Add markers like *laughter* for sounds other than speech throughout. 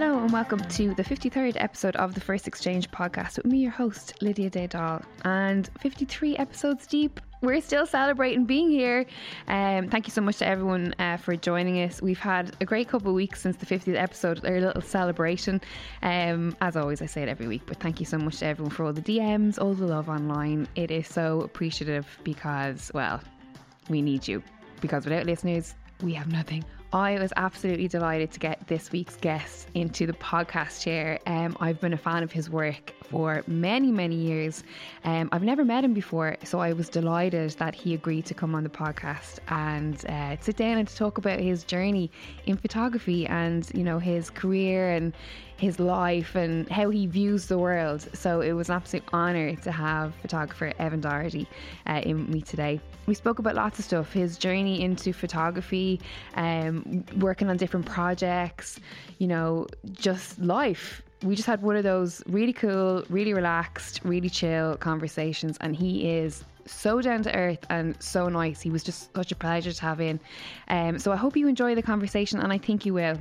Hello and welcome to the 53rd episode of the First Exchange podcast with me, your host, Lydia Daydal. And 53 episodes deep, we're still celebrating being here. Um, thank you so much to everyone uh, for joining us. We've had a great couple of weeks since the 50th episode, our little celebration. Um, as always, I say it every week, but thank you so much to everyone for all the DMs, all the love online. It is so appreciative because, well, we need you. Because without listeners, we have nothing. I was absolutely delighted to get this week's guest into the podcast chair. Um, I've been a fan of his work for many, many years. Um, I've never met him before, so I was delighted that he agreed to come on the podcast and uh, sit down and to talk about his journey in photography and you know his career and his life and how he views the world. So it was an absolute honour to have photographer Evan Doherty uh, in me today. We spoke about lots of stuff his journey into photography, um, working on different projects, you know, just life. We just had one of those really cool, really relaxed, really chill conversations, and he is so down to earth and so nice. He was just such a pleasure to have in. Um, so I hope you enjoy the conversation, and I think you will.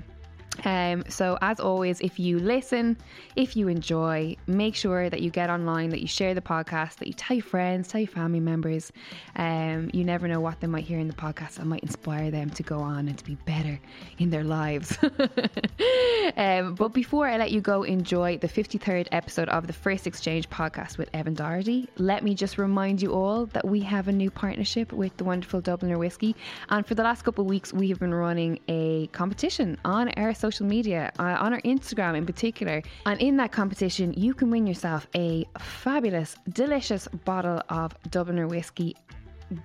Um, so, as always, if you listen, if you enjoy, make sure that you get online, that you share the podcast, that you tell your friends, tell your family members. Um, you never know what they might hear in the podcast that might inspire them to go on and to be better in their lives. *laughs* um, but before I let you go enjoy the 53rd episode of the First Exchange podcast with Evan Doherty, let me just remind you all that we have a new partnership with the wonderful Dubliner Whiskey. And for the last couple of weeks, we have been running a competition on our social media, uh, on our Instagram in particular. And in that competition, you can win yourself a fabulous, delicious bottle of Dubliner whiskey.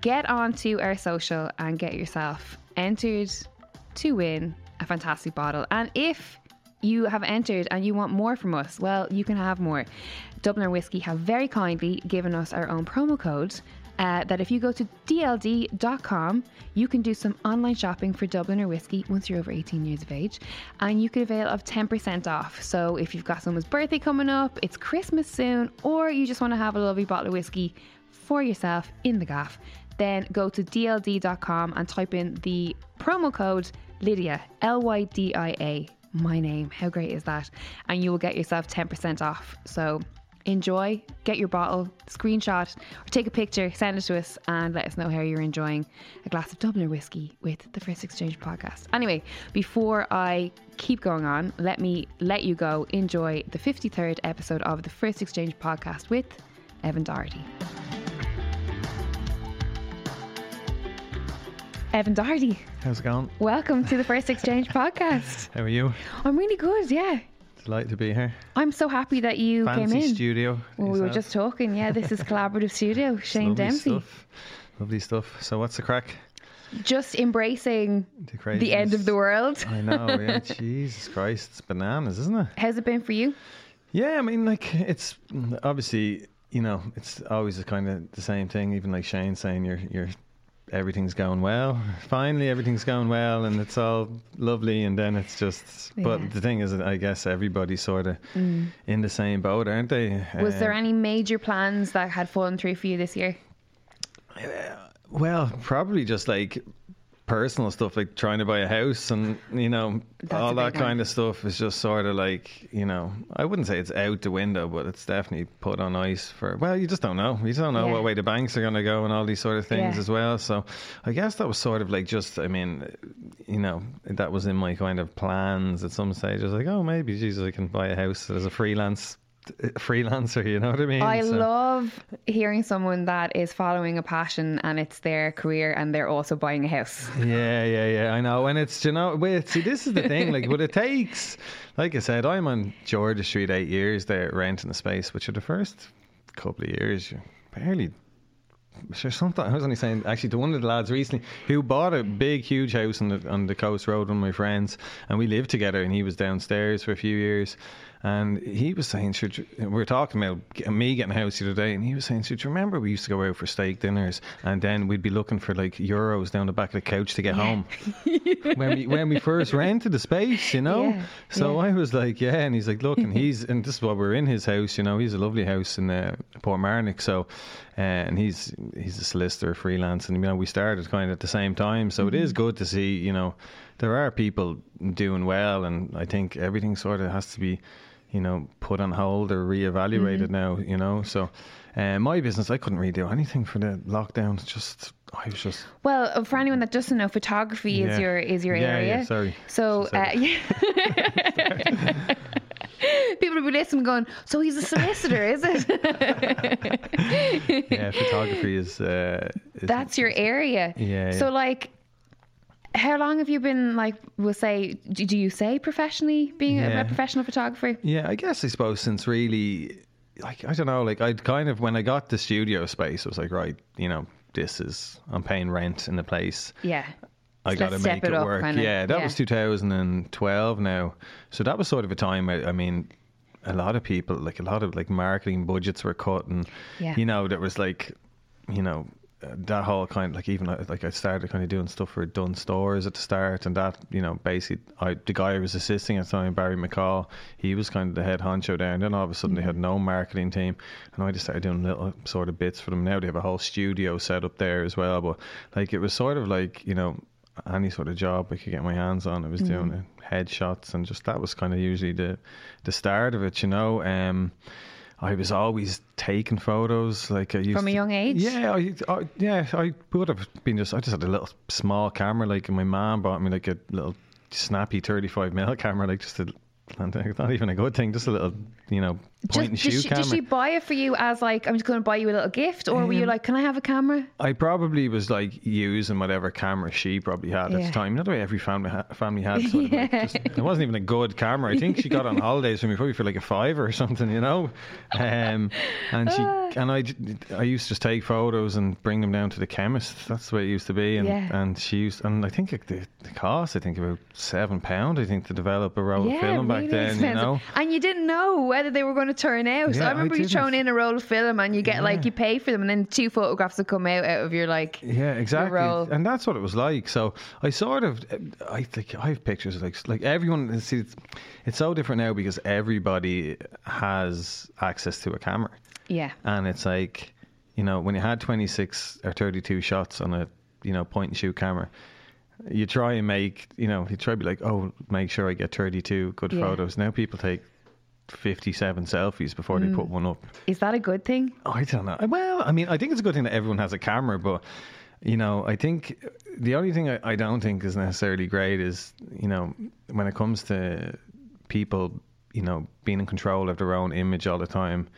Get onto our social and get yourself entered to win a fantastic bottle. And if you have entered and you want more from us, well, you can have more. Dubliner Whiskey have very kindly given us our own promo code uh, that if you go to dld.com, you can do some online shopping for Dubliner whiskey once you're over 18 years of age, and you can avail of 10% off. So if you've got someone's birthday coming up, it's Christmas soon, or you just want to have a lovely bottle of whiskey for yourself in the gaff, then go to dld.com and type in the promo code Lydia, L Y D I A, my name. How great is that? And you will get yourself 10% off. So enjoy, get your bottle, screenshot, or take a picture, send it to us, and let us know how you're enjoying a glass of Dubliner whiskey with the First Exchange podcast. Anyway, before I keep going on, let me let you go enjoy the 53rd episode of the First Exchange podcast with Evan Doherty. Evan Doherty, How's it going? welcome to the First Exchange *laughs* podcast. How are you? I'm really good, yeah. Delighted to be here. I'm so happy that you Fancy came in. studio. Well, we were just talking. Yeah, this is collaborative studio. *laughs* Shane Lovely Dempsey, Stuff. Lovely stuff. So what's the crack? just embracing The, the end of the world. I know, yeah. *laughs* Jesus Christ. It's bananas, isn't it? How's it been for you? Yeah, I mean, like, it's obviously, you know, it's always a kind of the same thing. Even like Shane saying you're, you're, everything's going well. *laughs* Finally, everything's going well and it's all lovely. And then it's just, Yeah. but the thing is, I guess everybody's sort of in the same boat, aren't they? Was there Um, any major plans that had fallen through for you this year? Well, probably just like personal stuff, like trying to buy a house and, you know, That's all that one. kind of stuff is just sort of like, you know, I wouldn't say it's out the window, but it's definitely put on ice for, well, you just don't know. You just don't know Yeah. what way the banks are going to go and all these sort of things Yeah. as well. So I guess that was sort of like just, I mean, you know, that was in my kind of plans at some stage. I was like, oh, maybe, Jesus, I can buy a house as a freelance. Freelancer, you know what I mean? I So- love hearing someone that is following a passion and it's their career and they're also buying a house. Yeah, yeah, yeah. I know. And it's, you know, wait, see, this is the thing. Like, what it *laughs* takes, like I said, I'm on George's Street eight years there renting a space, which are the first couple of years, you barely. Sure, something I was only saying actually to one of the lads recently who bought a big, huge house on the on the coast road. One of my friends, and we lived together, and he was downstairs for a few years, and he was saying, should we were talking about me getting a house the other day, and he was saying, should you remember we used to go out for steak dinners, and then we'd be looking for like euros down the back of the couch to get home *laughs* when we when we first rented the space, you know. Yeah, so yeah. I was like, yeah, and he's like, look, and *laughs* he's and this is what we're in his house, you know. He's a lovely house in uh, Portmarnock, so. Uh, and he's he's a solicitor freelance, and you know we started kind of at the same time, so it Mm-hmm. is good to see. You know, there are people doing well, and I think everything sort of has to be, you know, put on hold or reevaluated Mm-hmm. now. You know, so uh, my business, I couldn't really do anything for the lockdown. It's Just I was just Well, uh, for anyone that doesn't know, photography is your is your Yeah, area. yeah, sorry. So uh, have *laughs* yeah. People will be listening, going, "So he's a solicitor, is it?" *laughs* yeah, photography is. Uh, is That's your area. Yeah, So yeah. like, how long have you been like? We'll say, do, you say professionally being a, Yeah. a professional photographer? Yeah, I guess I suppose since really, like I don't know, like I'd kind of when I got the studio space, I was like, right, you know, this is I'm paying rent in the place. Yeah. I So got to make it, it work. kinda. Yeah, that Yeah. was 2012 now. So that was sort of a time. I, I mean, a lot of people, like a lot of like marketing budgets were cut, and Yeah. you know, there was like, you know. That whole kind, of like even uh, like I started kind of doing stuff for Dunnes Stores at the start, and that you know basically, I the guy I was assisting at the time, Barry McCall, he was kind of the head honcho there, and then all of a sudden they had no marketing team, and I just started doing little sort of bits for them. Now they have a whole studio set up there as well, but like it was sort of like you know any sort of job I could get my hands on. I was doing Mm-hmm. uh, headshots and just that was kind of usually the the start of it, you know. Um, I was always taking photos, like I used From a young age? Yeah, I, I yeah, I would have been just. I just had a little small camera, like and my mom bought me like a little snappy thirty-five mm camera, like just a. Not even a good thing, just a little, you know, point and Just, shoot did, she, camera. did she buy it for you as like I'm just going to buy you a little gift, or were you Um, like, can I have a camera? I probably was like using whatever camera she probably had at Yeah. the time. Not the way every family ha- family had. Sort of like *laughs* just, it wasn't even a good camera. I think she got on *laughs* holidays from me probably for like a fiver or something, you know. Um, and she *laughs* and I, j- I used to just take photos and bring them down to the chemist. That's the way it used to be. And Yeah. and she used and I think the, the cost I think about seven pound. I think to develop a roll of film back really then. expensive. You know. And you didn't know whether they were going to turn out. Yeah, I I remember you didn't. throwing in a roll of film and you get like you pay for them, and then two photographs will come out out of your like. Yeah, exactly. roll. And that's what it was like. So I sort of, I think I have pictures of like like everyone. See, it's, it's so different now because everybody has access to a camera, Yeah. and it's like, you know, when you had twenty six or thirty two shots on a, you know, point and shoot camera. You try and make, you know, you try to be like, oh, make sure I get 32 good Yeah. photos. Now people take 57 selfies before Mm. they put one up. Is that a good thing? I don't know. Well, I mean, I think it's a good thing that everyone has a camera, but you know, I think the only thing I, I don't think is necessarily great is you know when it comes to people, you know, being in control of their own image all the time.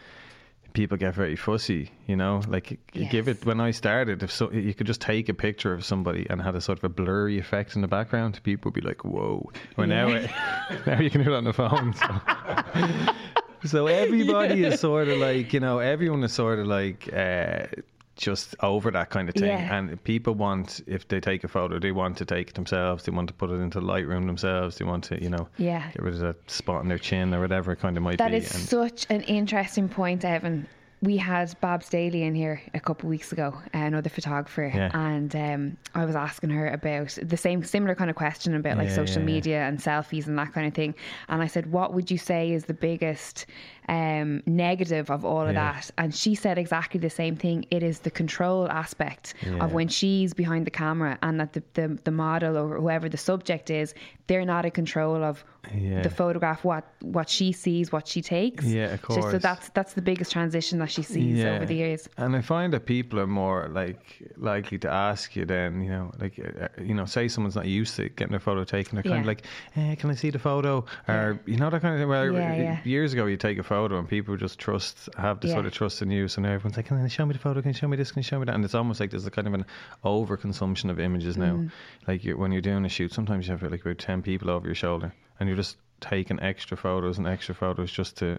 People get very fussy, you know. Like you give it when I started, if so, you could just take a picture of somebody and had a sort of a blurry effect in the background, people would be like, "Whoa!" Well, now, it, *laughs* now you can do it on the phone. So. *laughs* So everybody is sort of like, you know, everyone is sort of like uh, just over that kind of thing. Yeah. And people want, if they take a photo, they want to take it themselves. They want to put it into Lightroom themselves. They want to, you know, Yeah. get rid of that spot on their chin or whatever it kind of might That be. is and such an interesting point, Evan. We had Bob Staley in here a couple of weeks ago, another photographer, Yeah. and um, I was asking her about the same similar kind of question about like Yeah, social media and selfies and that kind of thing. And I said, "What would you say is the biggest um, negative of all of Yeah. that?" And she said exactly the same thing. It is the control aspect Yeah. of when she's behind the camera and that the, the the model or whoever the subject is, they're not in control of Yeah. the photograph, what what she sees, what she takes. Yeah, of So- So, that's that's the biggest transition that she sees over the years. And I find that people are more like likely to ask you then, you know, like uh, you know, say someone's not used to getting their photo taken, they're kind of like, eh, "Can I see the photo?" Or you know that kind of thing. Where years ago you take a photo and people just trust, have the sort of trust in you, so now everyone's like, "Can you show me the photo? Can you show me this? Can you show me that?" And it's almost like there's a kind of an overconsumption of images now. Mm. Like you when you're doing a shoot, sometimes you have like about ten people over your shoulder, and you're just taking extra photos and extra photos just to.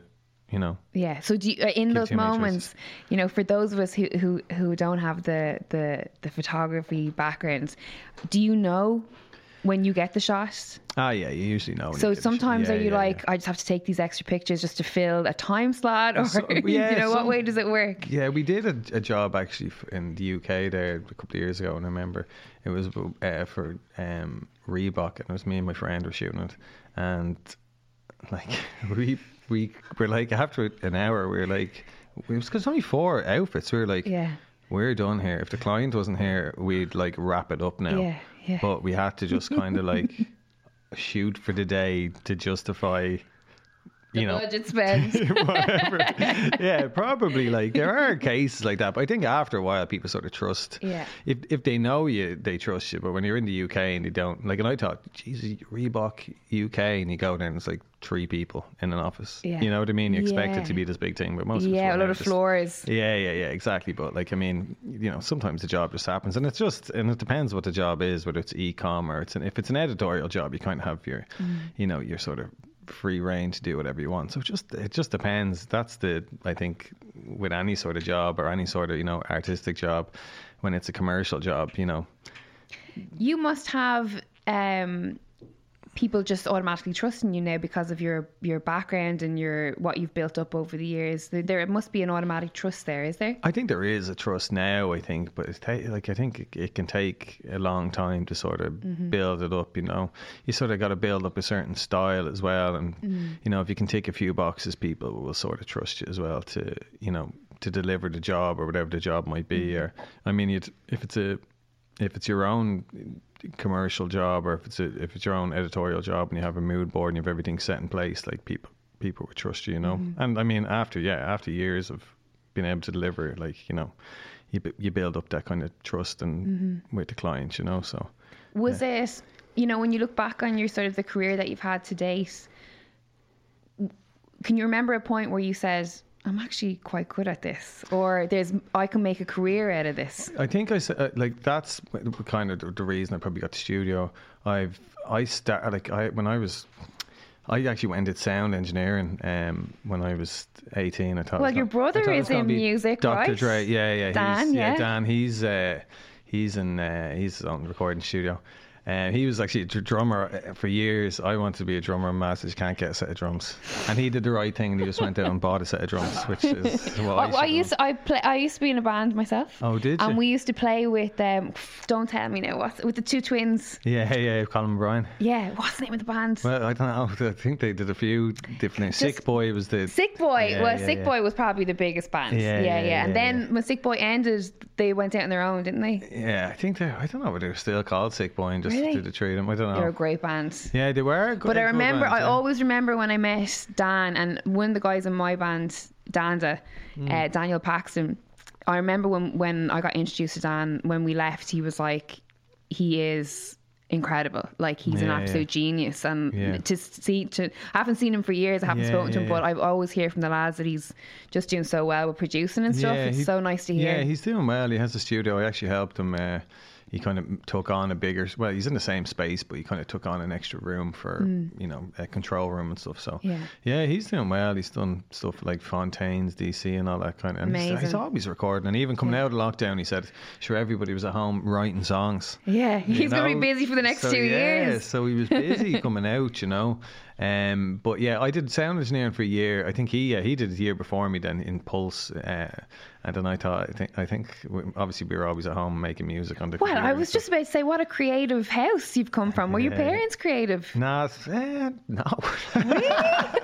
you know. Yeah. So do you, uh, in those moments, you know, for those of us who who, who don't have the, the the photography backgrounds, do you know when you get the shot? Ah, yeah, you usually know. when So you get a shot. sometimes Yeah, are you yeah, like, yeah. I just have to take these extra pictures just to fill a time slot, or So- *laughs* you yeah, know, what way does it work? Yeah, we did a, a job actually in the UK there a couple of years ago, and I remember it was uh, for um, Reebok, and it was me and my friend were shooting it, and like *laughs* we we were like after an hour, we were like, it was because only four outfits. We were like, Yeah. we're done here. If the client wasn't here, we'd like wrap it up now. Yeah, yeah. But we had to just kind of like *laughs* shoot for the day to justify. You know, Budget spend. *laughs* whatever. *laughs* yeah, probably like there are cases like that, but I think after a while people sort of trust. Yeah. If if they know you, they trust you. But when you're in the UK and they don't, like, and I thought, Jesus, Reebok UK, and you go there and it's like three people in an office. Yeah. You know what I mean? You expect Yeah. it to be this big thing, but most of yeah, a lot of just- floors. yeah, yeah, yeah, exactly. But like, I mean, you know, sometimes the job just happens, and it's just, and it depends what the job is, whether it's e-com or it's an, if it's an editorial job, you kind of have your, Mm. you know, your sort of free reign to do whatever you want. So just, it just depends. That's the, I think, with any sort of job or any sort of, you know, artistic job, when it's a commercial job, you know, You must have um, people just automatically trusting you now because of your your background and your what you've built up over the years. There, there must be an automatic trust there, is there? I think there is a trust now. I think, but it's ta- like I think it, it can take a long time to sort of Mm-hmm. build it up. You know, you sort of got to build up a certain style as well, and Mm. you know, if you can take a few boxes, people will sort of trust you as well to you know to deliver the job or whatever the job might be. Mm-hmm. Or I mean, if it's a if it's your own commercial job or if it's a, if it's your own editorial job and you have a mood board and you have everything set in place, like people people would trust you, you know. Mm-hmm. And I mean, after yeah, after years of being able to deliver, like you know, you you build up that kind of trust and Mm-hmm. with the clients, you know. So Was it, you know, when you look back on your sort of the career that you've had to date, can you remember a point where you said, I'm actually quite good at this, or there's I can make a career out of this? I think I said uh, like that's kind of the- reason I probably got the studio. I've I start like I when I was. I actually went and did sound engineering um, when I was 18. I thought. Well, your brother I thought it is in music, Dr. right? Dre, yeah, yeah. Dan, he's, yeah. Dan. He's uh, he's in uh, he's on the recording studio. Um, he was actually a dr- drummer uh, for years. I wanted to be a drummer, and Masters can't get a set of drums, and he did the right thing. and He just went out and bought a set of drums, which is *laughs* what I, Well, I have used I play I used to be in a band myself. Oh, did And we used to play with um. Don't tell me now. What with the two twins? Yeah, hey yeah, Colin Bryan. Yeah, what's the name of the band? Well, I don't know. I think they did a few different things. Sick Boy was the. Sick Boy. Yeah, well, yeah, Sick yeah. Boy was probably the biggest band. Yeah, yeah, yeah, And then when Sick Boy ended, they went out on their own, didn't they? Yeah, I think they. I don't know whether they're still called Sick Boy and just Really? did the treat them. I don't know. They're a great band. yeah, they were. Good, But I remember, bands, I yeah. always remember when I met Dan and one of the guys in my band, Danda, Hmm. uh, Daniel Paxton. I remember when when I got introduced to Dan, when we left, he was like, he is incredible. Like he's an absolute yeah. genius. And Yeah. to see, to I haven't seen him for years. I haven't Yeah, spoken to him, yeah, but. I've always hear from the lads that he's just doing so well with producing and stuff. it's he- so nice to hear. Yeah, he's doing well. He has a studio. I actually helped him. Uh, he kind of took on a bigger. Well, he's in the same space, but he kind of took on an extra room for hmm. you know a control room and stuff. So. Yeah. yeah, he's doing well. He's done stuff like Fontaines DC and all that kind of. And he's, he's always recording. And even coming out of lockdown, he said, "Sure, everybody was at home writing songs." Yeah, *laughs* you he's going to be busy for the next So, two yeah, years. So he was busy *laughs* coming out, you know. Um, but yeah, I did sound engineering for a year. I think he yeah, he did a year before me then in Pulse. Uh, and then I thought I think I think obviously we were always at home making music on the. Well, I was just about to say, what a creative house you've come from. Were your parents creative? Nah, eh, no. *laughs*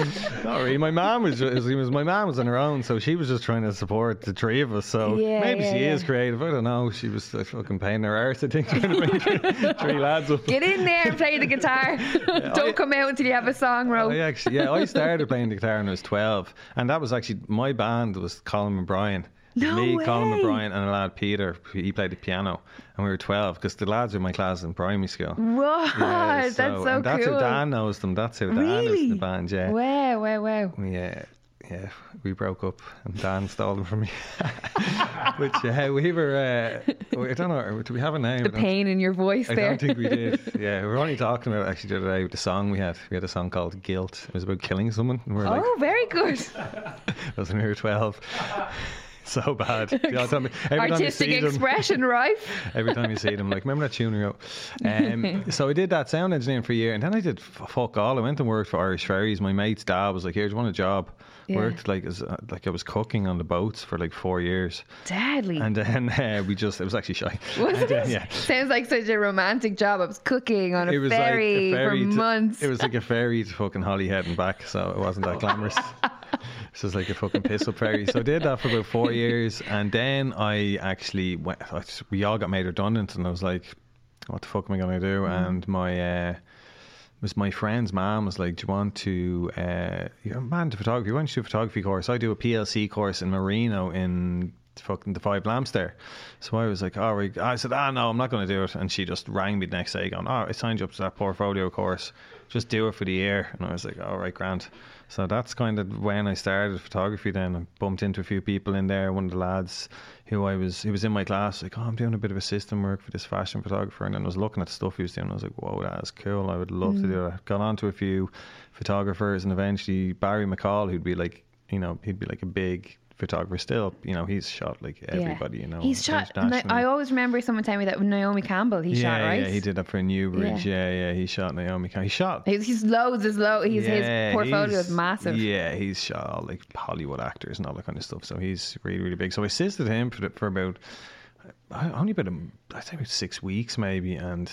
*laughs* Not really. My mom was, was, was my mom was on her own, so she was just trying to support the three of us. So Yeah, maybe she is creative. I don't know. She was fucking paying her arse. I think trying to three, *laughs* three lads up. Get in there and play the guitar. Don't I- come out until you have a song roll. I actually, yeah, I started playing the guitar when I was twelve, and that was actually my band was Colin McBrien. No Me, Colin way. McBrien, and a lad Peter. He played the piano, and we were twelve because the lads were in my class in primary school. What? *laughs* Yeah, that's so and that's cool. how Dan knows them. That's how Dan is Really? the band. Yeah, Wow, wow, wow. yeah, yeah, we broke up and Dan stole them from me. *laughs* Which uh, we were, uh, I don't know, do we have a name? The pain in your voice I there. I don't think we *laughs* did. Yeah, we were only talking about it actually the other day with the song we had. We had a song called Guilt. It was about killing someone. We were like, oh, very good. *laughs* I was when we were 12. so bad. Time- every time you Artistic see them- expression, right? Every time you see them, like, remember that tune we wrote? Um, so I did that sound engineering for a year, and then I did f- fuck all. I went and worked for Irish Ferries. My mate's dad was like, "Here, do you want a job?" Yeah. Worked like as uh, like I was cooking on the boats for like four years, Deadly. and then uh, we just it was actually shy. was And then, it? yeah. Sounds like such a romantic job. I was cooking on a ferry, like a ferry for to, months. It was like a ferry to fucking Holyhead and back, so it wasn't that glamorous. *laughs* This was like a fucking piss up ferry. So I did that for about four years, and then I actually went. I just- we all got made redundant, and I was like, "What the fuck am I gonna do?" Mm. And my uh, was my friend's mom was like, "Do you want to? Uh, you're a man to photography. Why don't you do a photography course? I do a PLC course in Marino in." Fucking the five lamps there, so I was like, "All right." I said, "Ah, no, I'm not going to do it." And she just rang me the next day, going, "Oh, I signed you up to that portfolio course. Just do it for the year." And I was like, "All right, Grant." So that's kind of when I started photography. Then I bumped into a few people in there. One of the lads who I was, who was in my class, like, "Oh, I'm doing a bit of assistant work for this fashion photographer," and then I was looking at the stuff he was doing. I was like, "Whoa, that's cool! I would love to do mm. that." Got on to a few photographers, and eventually Barry McCall, who'd be like, you know, he'd be like a big photographer still. You know, he's shot like everybody. You know, He's shot. I always remember someone telling me that with Naomi Campbell, he yeah, shot, right? yeah, he did that for Newbridge. Yeah, yeah, he shot Naomi. Campbell. He shot He's, he's loads, is low. He's, yeah, his portfolio is massive. Yeah, he's shot all like Hollywood actors and all that kind of stuff. So he's really, really big. So I assisted him for, for about only about a, I think about six weeks maybe. And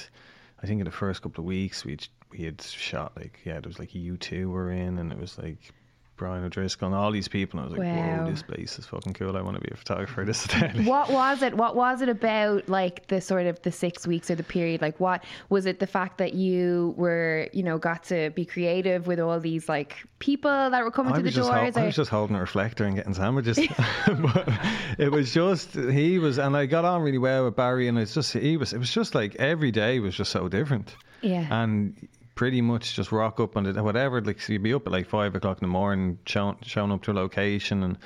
I think in the first couple of weeks we we had shot like yeah, there was like U two were in, and it was like. Brian O'Driscoll and all these people, and I was like, Wow. "Whoa, this place is fucking cool! I want to be a photographer." This *laughs* is. What was it? What was it about? Like the sort of the six weeks or the period? Like what was it? The fact that you were, you know, got to be creative with all these like people that were coming I to the doors. hol- I was just holding a reflector and getting sandwiches. *laughs* *laughs* but it was just he was, and I got on really well with Barry, and it's just he was. It was just like every day was just so different. Yeah. and pretty much just rock up on the whatever. Like so you'd be up at like five o'clock in the morning, showing, showing up to a location, and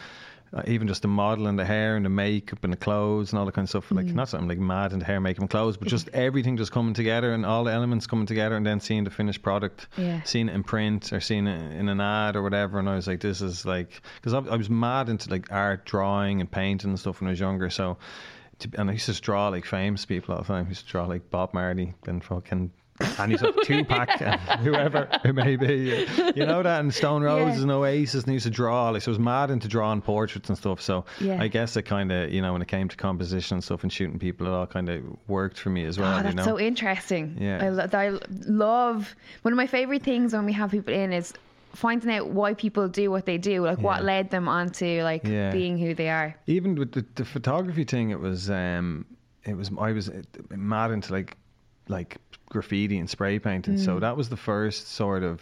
uh, even just the model and the hair and the makeup and the clothes and all that kind of stuff. Like Mm. not something like mad into hair, makeup, and clothes, but just everything just coming together and all the elements coming together, and then seeing the finished product, Yeah. seeing it in print or seeing it in an ad or whatever. And I was like, this is like because I, I was mad into like art, drawing, and painting and stuff when I was younger. So. And I used to draw like famous people all the time. I used to draw like Bob Marley and fucking and he's up Tupac *laughs* and *laughs* whoever it may be. You know that and Stone Roses Yeah. and Oasis and he used to draw. Like so I was mad into drawing portraits and stuff. So Yeah. I guess it kinda you know, when it came to composition and stuff and shooting people it all kinda worked for me as well. Oh, you that's know? so interesting. Yeah. I, lo- I love one of my favorite things when we have people in is finding out why people do what they do, like what led them onto like Yeah. being who they are. even with the, the photography thing, it was um, it was I was uh, mad into like like graffiti and spray painting. So that was the first sort of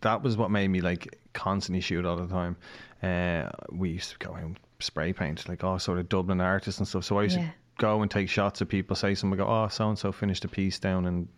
that was what made me like constantly shoot all the time. Uh, we used to go and spray paint like all sort of Dublin artists and stuff. So I used Yeah. to go and take shots of people. Say someone go, oh, so and so finished a piece down in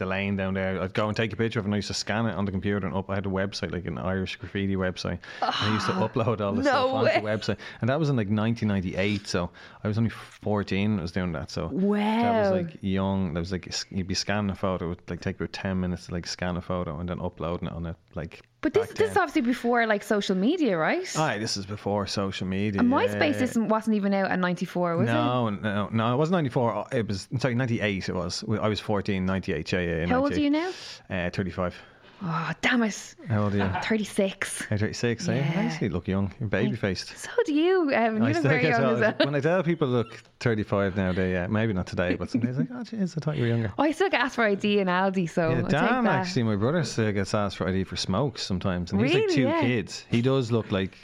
the, lane down there. I'd go and take a picture of it and I used to scan it on the computer and up. I had a website, like an Irish graffiti website. and I used to ah, upload all the no stuff onto the website. And that was in like 1998. So I was only 14 when I was doing that. So wow. that was like young. That was like, you'd be scanning a photo. It would like take about 10 minutes to like scan a photo and then uploading it on it. Like, But this back this is then. obviously before like social media, right? Aye, this is before social media. And MySpace yeah. isn't, wasn't even out in '94, was it? no, no, no, it wasn't 94. It was, sorry, 98 it was. I was 14, 98, yeah, yeah. How old are 98. you now? Uh, 35. Oh, damn it. How old are you? 36. Uh, 36, eh? Yeah. I actually look young. You're baby faced. So do you. Um, you I look very young as well. when I tell people look 35 now, they uh, maybe not today, but somebody's like, oh, jeez, I thought you were younger. Oh, I still get asked for ID in Aldi, so Yeah, that. actually, my brother still gets asked for ID for smokes sometimes, and he's like two Yeah. kids. He does look like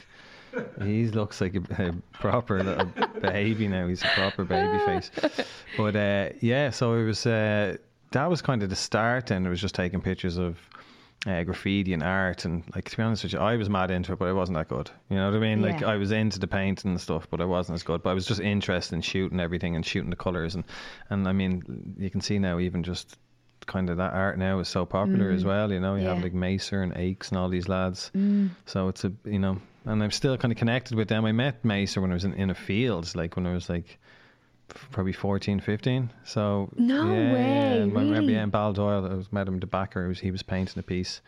he looks like a, a proper little baby now. He's a proper baby face. But uh, yeah, so it was uh, that was kind of the start, and it was just taking pictures of. Uh, graffiti and art and like to be honest with you, I was mad into it, but I wasn't that good. You know what I mean? Like Yeah. I was into the painting and stuff, but I wasn't as good. But I was just interested in shooting everything and shooting the colors and and I mean, you can see now even just kind of that art now is so popular as well. You know, you have Mm. Like Maser and Aches and all these lads. Mm. So it's a you know, and I'm still kind of connected with them. I met Maser when I was in, in a field, like when I was like probably 14, 15. So No yeah, way, and I remember really? yeah, in Baldoyle, I was met him the backer. He was, he was painting a piece.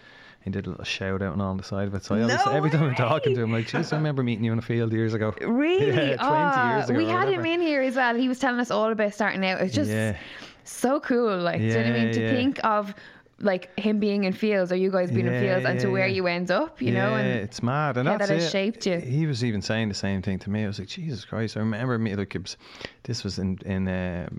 He did a little shout out on the side of it. So I always, every time I'm talking to him, like, jeez, I remember meeting you in a field years ago. *laughs* Really? Yeah, 20 Ah, years ago. We had him in here as well. He was telling us all about starting out. It's just Yeah. so cool. Like, do you know what I mean? To yeah. think of like him being in fields or you guys being in Yeah, fields and to yeah, where yeah. you end up, you yeah, know? And it's mad, and that has it. shaped you. He was even saying the same thing to me. I was like, Jesus Christ! I remember me like was, this was in in uh,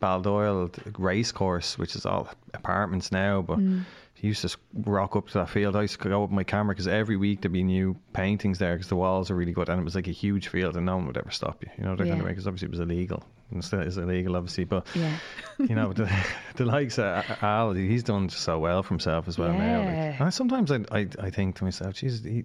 Baldoyle race course, which is all apartments now, but. Mm. He used to rock up to that field. I used to go with my camera because every week there'd be new paintings there because the walls are really good and it was like a huge field and no one would ever stop you. You know, they're Yeah. kind of because obviously it was illegal and it is illegal, obviously. But yeah. *laughs* you know, the, the likes of uh, Al, he's done so well for himself as well now. Like, and sometimes I, I I think to myself, Jesus, he,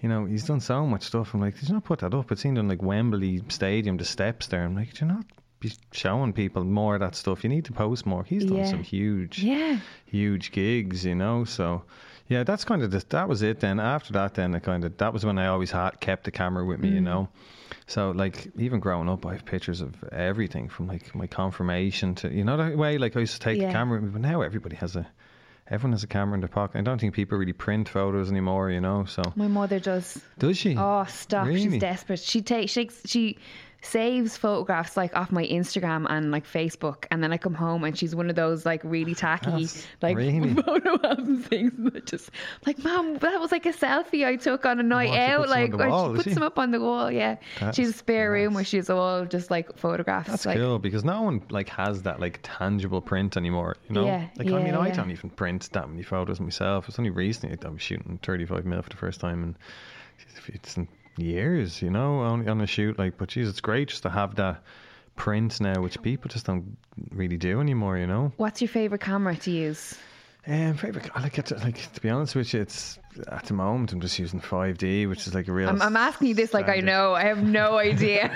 you know, he's done so much stuff. I'm like, did you not put that up? It's seen on like Wembley Stadium, the steps there. I'm like, did you not be showing people more of that stuff? You need to post more. He's done Yeah. some huge, Yeah. huge gigs, you know. So. Yeah, that's kind of the, that was it. Then after that, then I kind of that was when I always had kept the camera with me, Mm. you know. So like even growing up, I have pictures of everything from like my confirmation to you know that way. Like I used to take Yeah. the camera with me, but now everybody has a everyone has a camera in their pocket. I don't think people really print photos anymore, you know. So My mother does. does she? Oh, stop! She's desperate. She takes she, she saves photographs like off my Instagram and like Facebook, and then I come home and she's one of those like really tacky That's like really- *laughs* photo album things that just like, mom, that was like a selfie I took on a night out. Like or wall, she puts she? them up on the wall. Yeah, That's she's a spare room where she's all just like photographs. That's like, cool because no one like has that like tangible print anymore. You know, Yeah, like I mean, yeah, I don't even print that many photos myself. It's only recently I was shooting 35 mil for the first time, and it's years, you know, on, on a shoot. Like, but geez, it's great just to have that print now, which people just don't really do anymore. You know. What's your favorite camera to use? Um, favorite, I like it. Like to be honest with you, it's at the moment I'm just using 5D, which is like a real. I'm, I'm asking you this like I know. I have no *laughs* idea.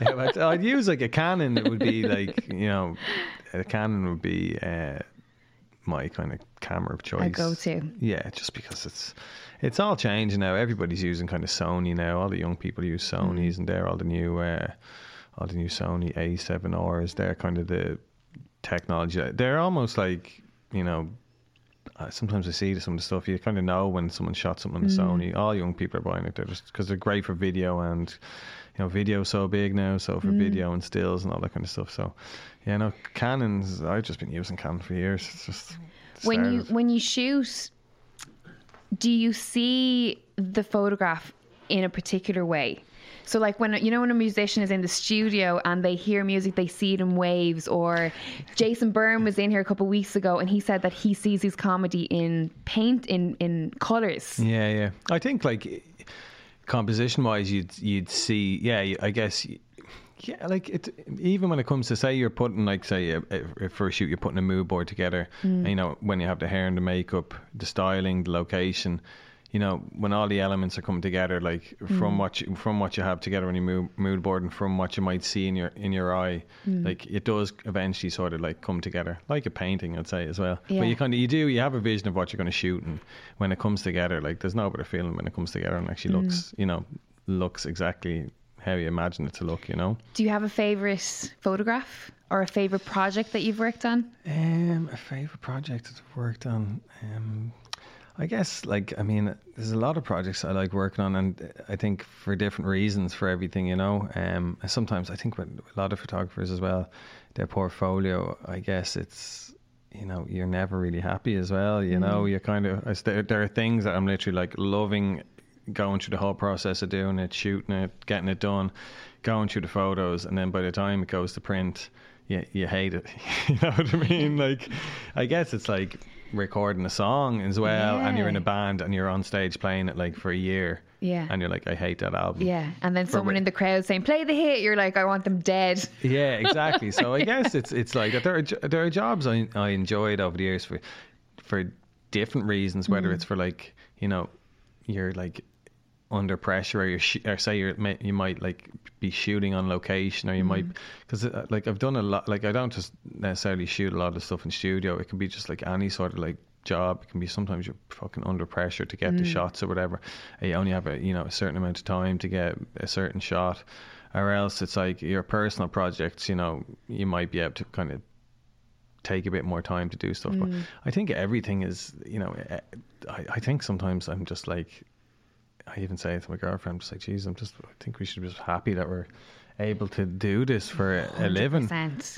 yeah, but I'd use like a Canon. It would be like you know, a Canon would be uh, my kind of camera of choice. I go-to. Yeah, just because it's it's all changing now. Everybody's using kind of Sony now. All the young people use Mm. Sony's, and they're all the new uh, all the new Sony A7Rs. They're kind of the technology. They're almost like you know. Uh, sometimes I see some of the stuff you kind of know when someone shot something on the Mm. Sony. All young people are buying it. They're just because they're great for video and you know video's so big now. So Mm. for video and stills and all that kind of stuff. So yeah, no Canons. I've just been using Canon for years. It's just when you when you shoot do you see the photograph in a particular way so like when you know when a musician is in the studio and they hear music they see it in waves or jason byrne was in here a couple weeks ago and he said that he sees his comedy in paint in in colors Yeah, yeah. I think like composition wise, you'd you'd see. Yeah, I guess. Yeah, like it. Even when it comes to say you're putting like say a, a, for a shoot, you're putting a mood board together. And, you know when you have the hair and the makeup, the styling, the location. You know when all the elements are coming together, like from mm. what you, from what you have together on your mood, mood board, and from what you might see in your in your eye, mm. like it does eventually sort of like come together, like a painting, I'd say as well. Yeah. But you kind of you do you have a vision of what you're going to shoot, and when it comes together, like there's no better feeling when it comes together and actually looks, you know, looks exactly how you imagine it to look. You know. do you have a favorite photograph or a favorite project that you've worked on Um, a favorite project that I've worked on. Um, I guess like I mean, there's a lot of projects I like working on, and I think for different reasons for everything, you know. Um, sometimes I think with a lot of photographers as well, their portfolio. I guess it's you know you're never really happy as well. You know, You're kind of I s- there, there are things that I'm literally like loving going through the whole process of doing it, shooting it, getting it done, going through the photos, and then by the time it goes to print, you you hate it. *laughs* you know what I mean? Like, I guess it's like recording a song as well, and you're in a band and you're on stage playing it like for a year. Yeah. And you're like, I hate that album. yeah and then someone wi- in the crowd saying play the hit you're like i want them dead *laughs* Yeah, exactly. so I guess it's it's like there are there are jobs I I enjoyed over the years for for different reasons. Whether Mm. it's for like you know you're like under pressure, or you sh- or say you're you might like be shooting on location, or you might because uh, like I've done a lot. Like I don't just necessarily shoot a lot of stuff in studio. It can be just like any sort of like job. It can be sometimes you're fucking under pressure to get the shots or whatever. And you only have a you know a certain amount of time to get a certain shot, or else it's like your personal projects. You know, you might be able to kind of take a bit more time to do stuff. But I think everything is, you know, eh, I, I think sometimes I'm just like, I even say it to my girlfriend, I'm just like, geez, I'm just, I think we should be just happy that we're able to do this for a, living.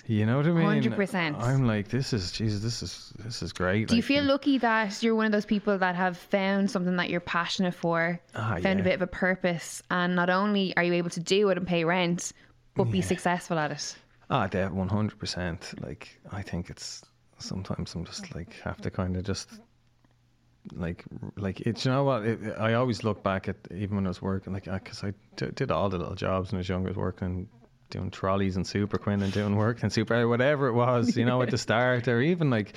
You know what I mean? 100%. I'm like, this is, Jesus, this is, this is great. Do you feel lucky that you're one of those people that have found something that you're passionate for, Ah, found a bit of a purpose, and not only are you able to do it and pay rent, but be successful at it? Ah, yeah, one hundred percent. Like I think it's sometimes I'm just like have to kind of just like like it's you know what it, I always look back at even when I was working like uh, because I d- did all the little jobs when I was younger. I was working doing trolleys and Superquinn and doing work and Super whatever it was you know at the *laughs* start or even like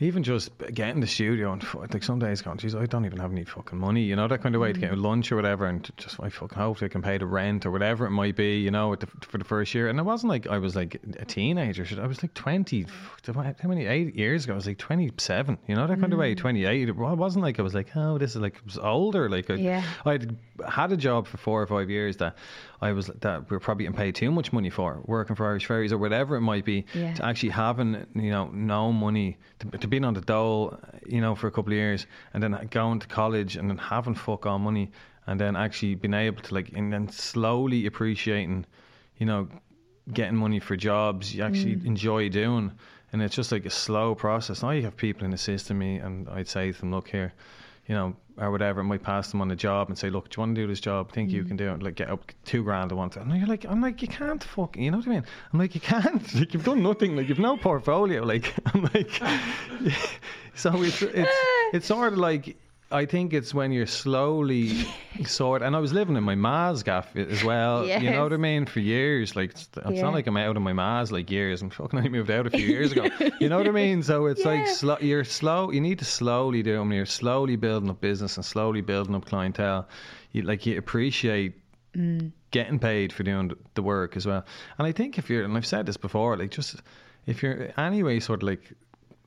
even just getting the studio and like some days going, geez, I don't even have any fucking money, you know, that kind of way to get mm. lunch or whatever, and just I fucking hope I can pay the rent or whatever it might be, you know, the, for the first year. And it wasn't like I was like a teenager; I was like twenty. How many eight years ago? I was like twenty seven, you know, that kind of way. Mm. Twenty eight. It wasn't like I was like, oh, this is like I was older. Like I, Yeah. I'd had a job for four or five years that I was that we are probably getting paid too much money for, working for Irish Ferries or whatever it might be, Yeah. to actually having you know no money to, to being on the dole, you know, for a couple of years, and then going to college and then having fuck all money, and then actually being able to like and then slowly appreciating, you know, getting money for jobs you actually mm. enjoy doing. And it's just like a slow process. Now you have people in assisting me, and I'd say to them, look here, you know, or whatever, I might pass them on a job and say, look, do you want to do this job? Think you mm. can do it? Like, get up two grand a month. And you're like, I'm like, you can't fuck, you know what I mean? I'm like, you can't. *laughs* Like, you've done nothing. Like, you've no portfolio. *laughs* Like, I'm like, *laughs* so it's it's it's sort of like. I think it's when you're slowly *laughs* sort, and I was living in my ma's gaff as well. You know what I mean? For years, like it's, it's Yeah. not like I'm out of my ma's like years. I'm fucking *laughs* I moved out a few years ago. You know what I mean? So it's like Yeah. slo- you're slow. You need to slowly do them. You're slowly building up business and slowly building up clientele. You like you appreciate mm. getting paid for doing the work as well. And I think if you're, and I've said this before, like just if you're anyway sort of like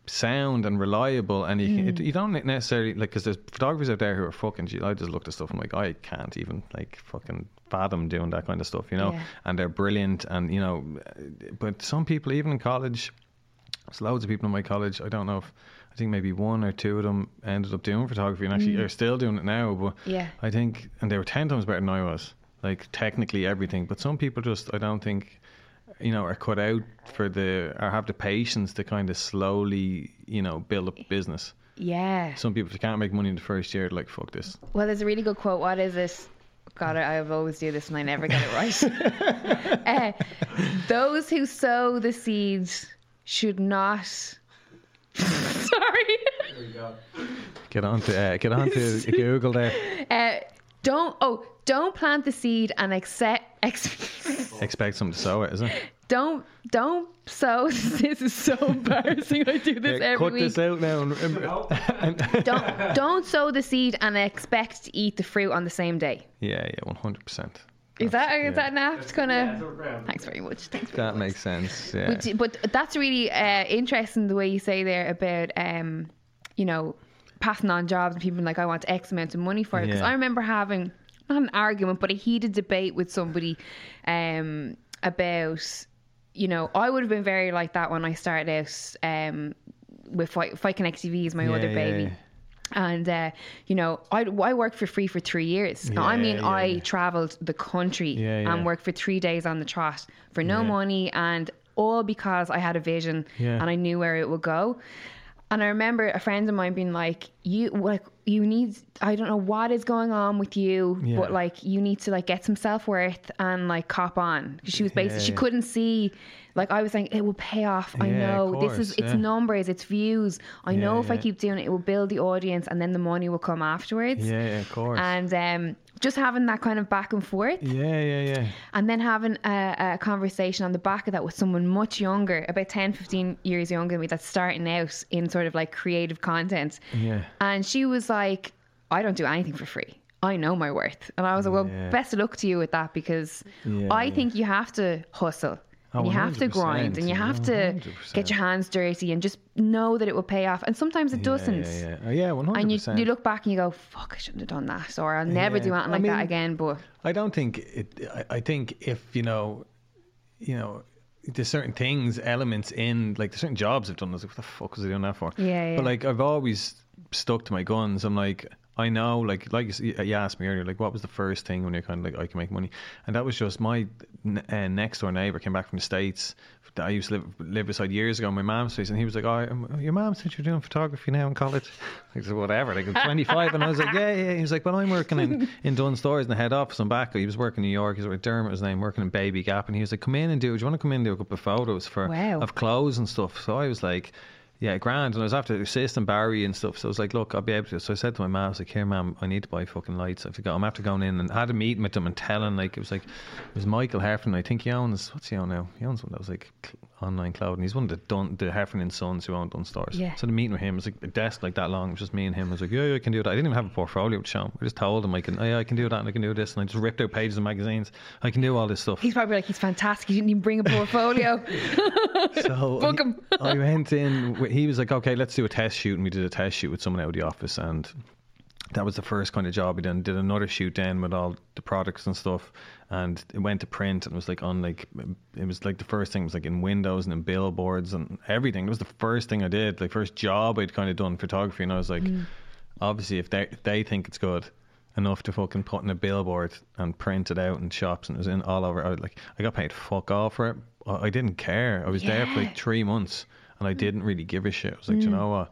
sound and reliable, and you can, it, hmm. you don't necessarily like because there's photographers out there who are fucking. gee, I just looked at stuff. I'm like, I can't even like fucking fathom doing that kind of stuff, you know. Yeah. And they're brilliant, and you know, eh, but some people even in college. There's loads of people in my college. I don't know if I think maybe one or two of them ended up doing photography and actually hmm. are still doing it now. But Yeah. I think, and they were ten times better than I was. Like technically everything, but some people just I don't think, you know, are cut out for the or have the patience to kind of slowly, you know, build up a business. Yeah. Some people if they can't make money in the first year, like fuck this. Well, there's a really good quote. What is this? God, I I always do this and I never get it right. *laughs* *laughs* uh, those who sow the seeds should not. *laughs* Sorry. Get on to uh, get on to Google there. Uh, don't oh don't plant the seed and accept *laughs* ex- Expect someone to sow it, isn't it? don't don't sow *laughs* this is so embarrassing I do this Yeah, every cut week this out now. And, and don't *laughs* don't sow the seed and expect to eat the fruit on the same day yeah, yeah, one hundred percent. is that is yeah. that enough kind of thanks very much thanks very That makes sense. Yeah. But, but that's really uh, interesting the way you say there about, um, you know, passing on jobs and people like, I want X amount of money for it. Because Yeah. I remember having, not an argument, but a heated debate with somebody um, about, you know, I would have been very like that when I started out um, with Fight, Fight Connect TV is my Yeah, other baby. yeah. And uh, you know, I, I worked for free for three years. Now, I mean, yeah, I yeah. travelled the country Yeah, yeah. and worked for three days on the trot for no Yeah. money, and all because I had a vision Yeah. and I knew where it would go. And I remember a friend of mine being like, "You like you need I don't know what is going on with you, Yeah. but like you need to like get some self worth and like cop on." Because she was basically Yeah, she yeah. couldn't see. Like I was saying, it will pay off. I know this is course, it's numbers, it's views. I know if I keep doing it, it will build the audience, and then the money will come afterwards. Yeah, yeah, of course. And um, just having that kind of back and forth yeah, yeah, yeah. and then having a, a conversation on the back of that with someone much younger about 10 15 years younger than me that's starting out in sort of like creative content Yeah. and she was like i don't do anything for free I know my worth. And I was like, well, Yeah. best of luck to you with that because Yeah, I yeah. think you have to hustle. Oh, and you have to grind and you have to 100%. get your hands dirty and just know that it will pay off. And sometimes it doesn't. Yeah, yeah, yeah. Oh, yeah 100%. And you, you look back and you go, fuck, I shouldn't have done that. Or I'll never Yeah. do anything I like that again. But I don't think it. I, I think if you know, you know, there's certain things, elements in like there's certain jobs I've done. I was like, what the fuck was I doing that for? Yeah, yeah. But like I've always stuck to my guns. I'm like. I know, like, like you asked me earlier, like, what was the first thing when you're kind of like, I can make money, and that was just my uh, next door neighbor came back from the states. That I used to live live beside years ago, in my mom's place, and he was like, "Oh, um, your mom said you're doing photography now in college." *laughs* I said, "Whatever." Like, I'm 25, and I was like, "Yeah, yeah." He was like, "Well, I'm working in *laughs* in Dunnes Stores in the head office. I'm back." He was working in New York. He was with Dermot, his name, working in Baby Gap, and he was like, "Come in and do. Do you want to come in and do a couple of photos for Wow. of clothes and stuff?" So I was like. Yeah, grand. And I was after assisting Barry and stuff. So I was like, look, I'll be able to. So I said to my mum, I was like, here, mum, I need to buy fucking lights. I have to. I'm after going in and I had a meeting with them and telling, like, it was like, it was Michael Heffernan. I think he owns, what's he own now? He owns one that was like online cloud. And He's one of the Dun, the Heffernan sons who own Dunnes Stores. Yeah. So the meeting with him was like a desk like that long. It was just me and him. I was like, yeah, yeah, I can do that. I didn't even have a portfolio to show him. I just told him I can, oh, yeah, I can do that and I can do this. And I just ripped out pages of magazines. I can do all this stuff. he's probably like, he's fantastic. He didn't even bring a portfolio. *laughs* So Book 'em. I went in. wi- *laughs* He was like, "Okay, let's do a test shoot," and we did a test shoot with someone out of the office, and that was the first kind of job we done. Did another shoot then with all the products and stuff, and it went to print, and it was like on like it was like the first thing was like in windows and in billboards and everything. It was the first thing I did, like first job I'd kind of done photography, and I was like, mm. obviously, if they if they think it's good. Enough to fucking put in a billboard and print it out in shops, and it was in all over. I was like, I got paid fuck all for it. I I didn't care. I was there for like three months, and I didn't really give a shit. I was like, "Do you mm. know what?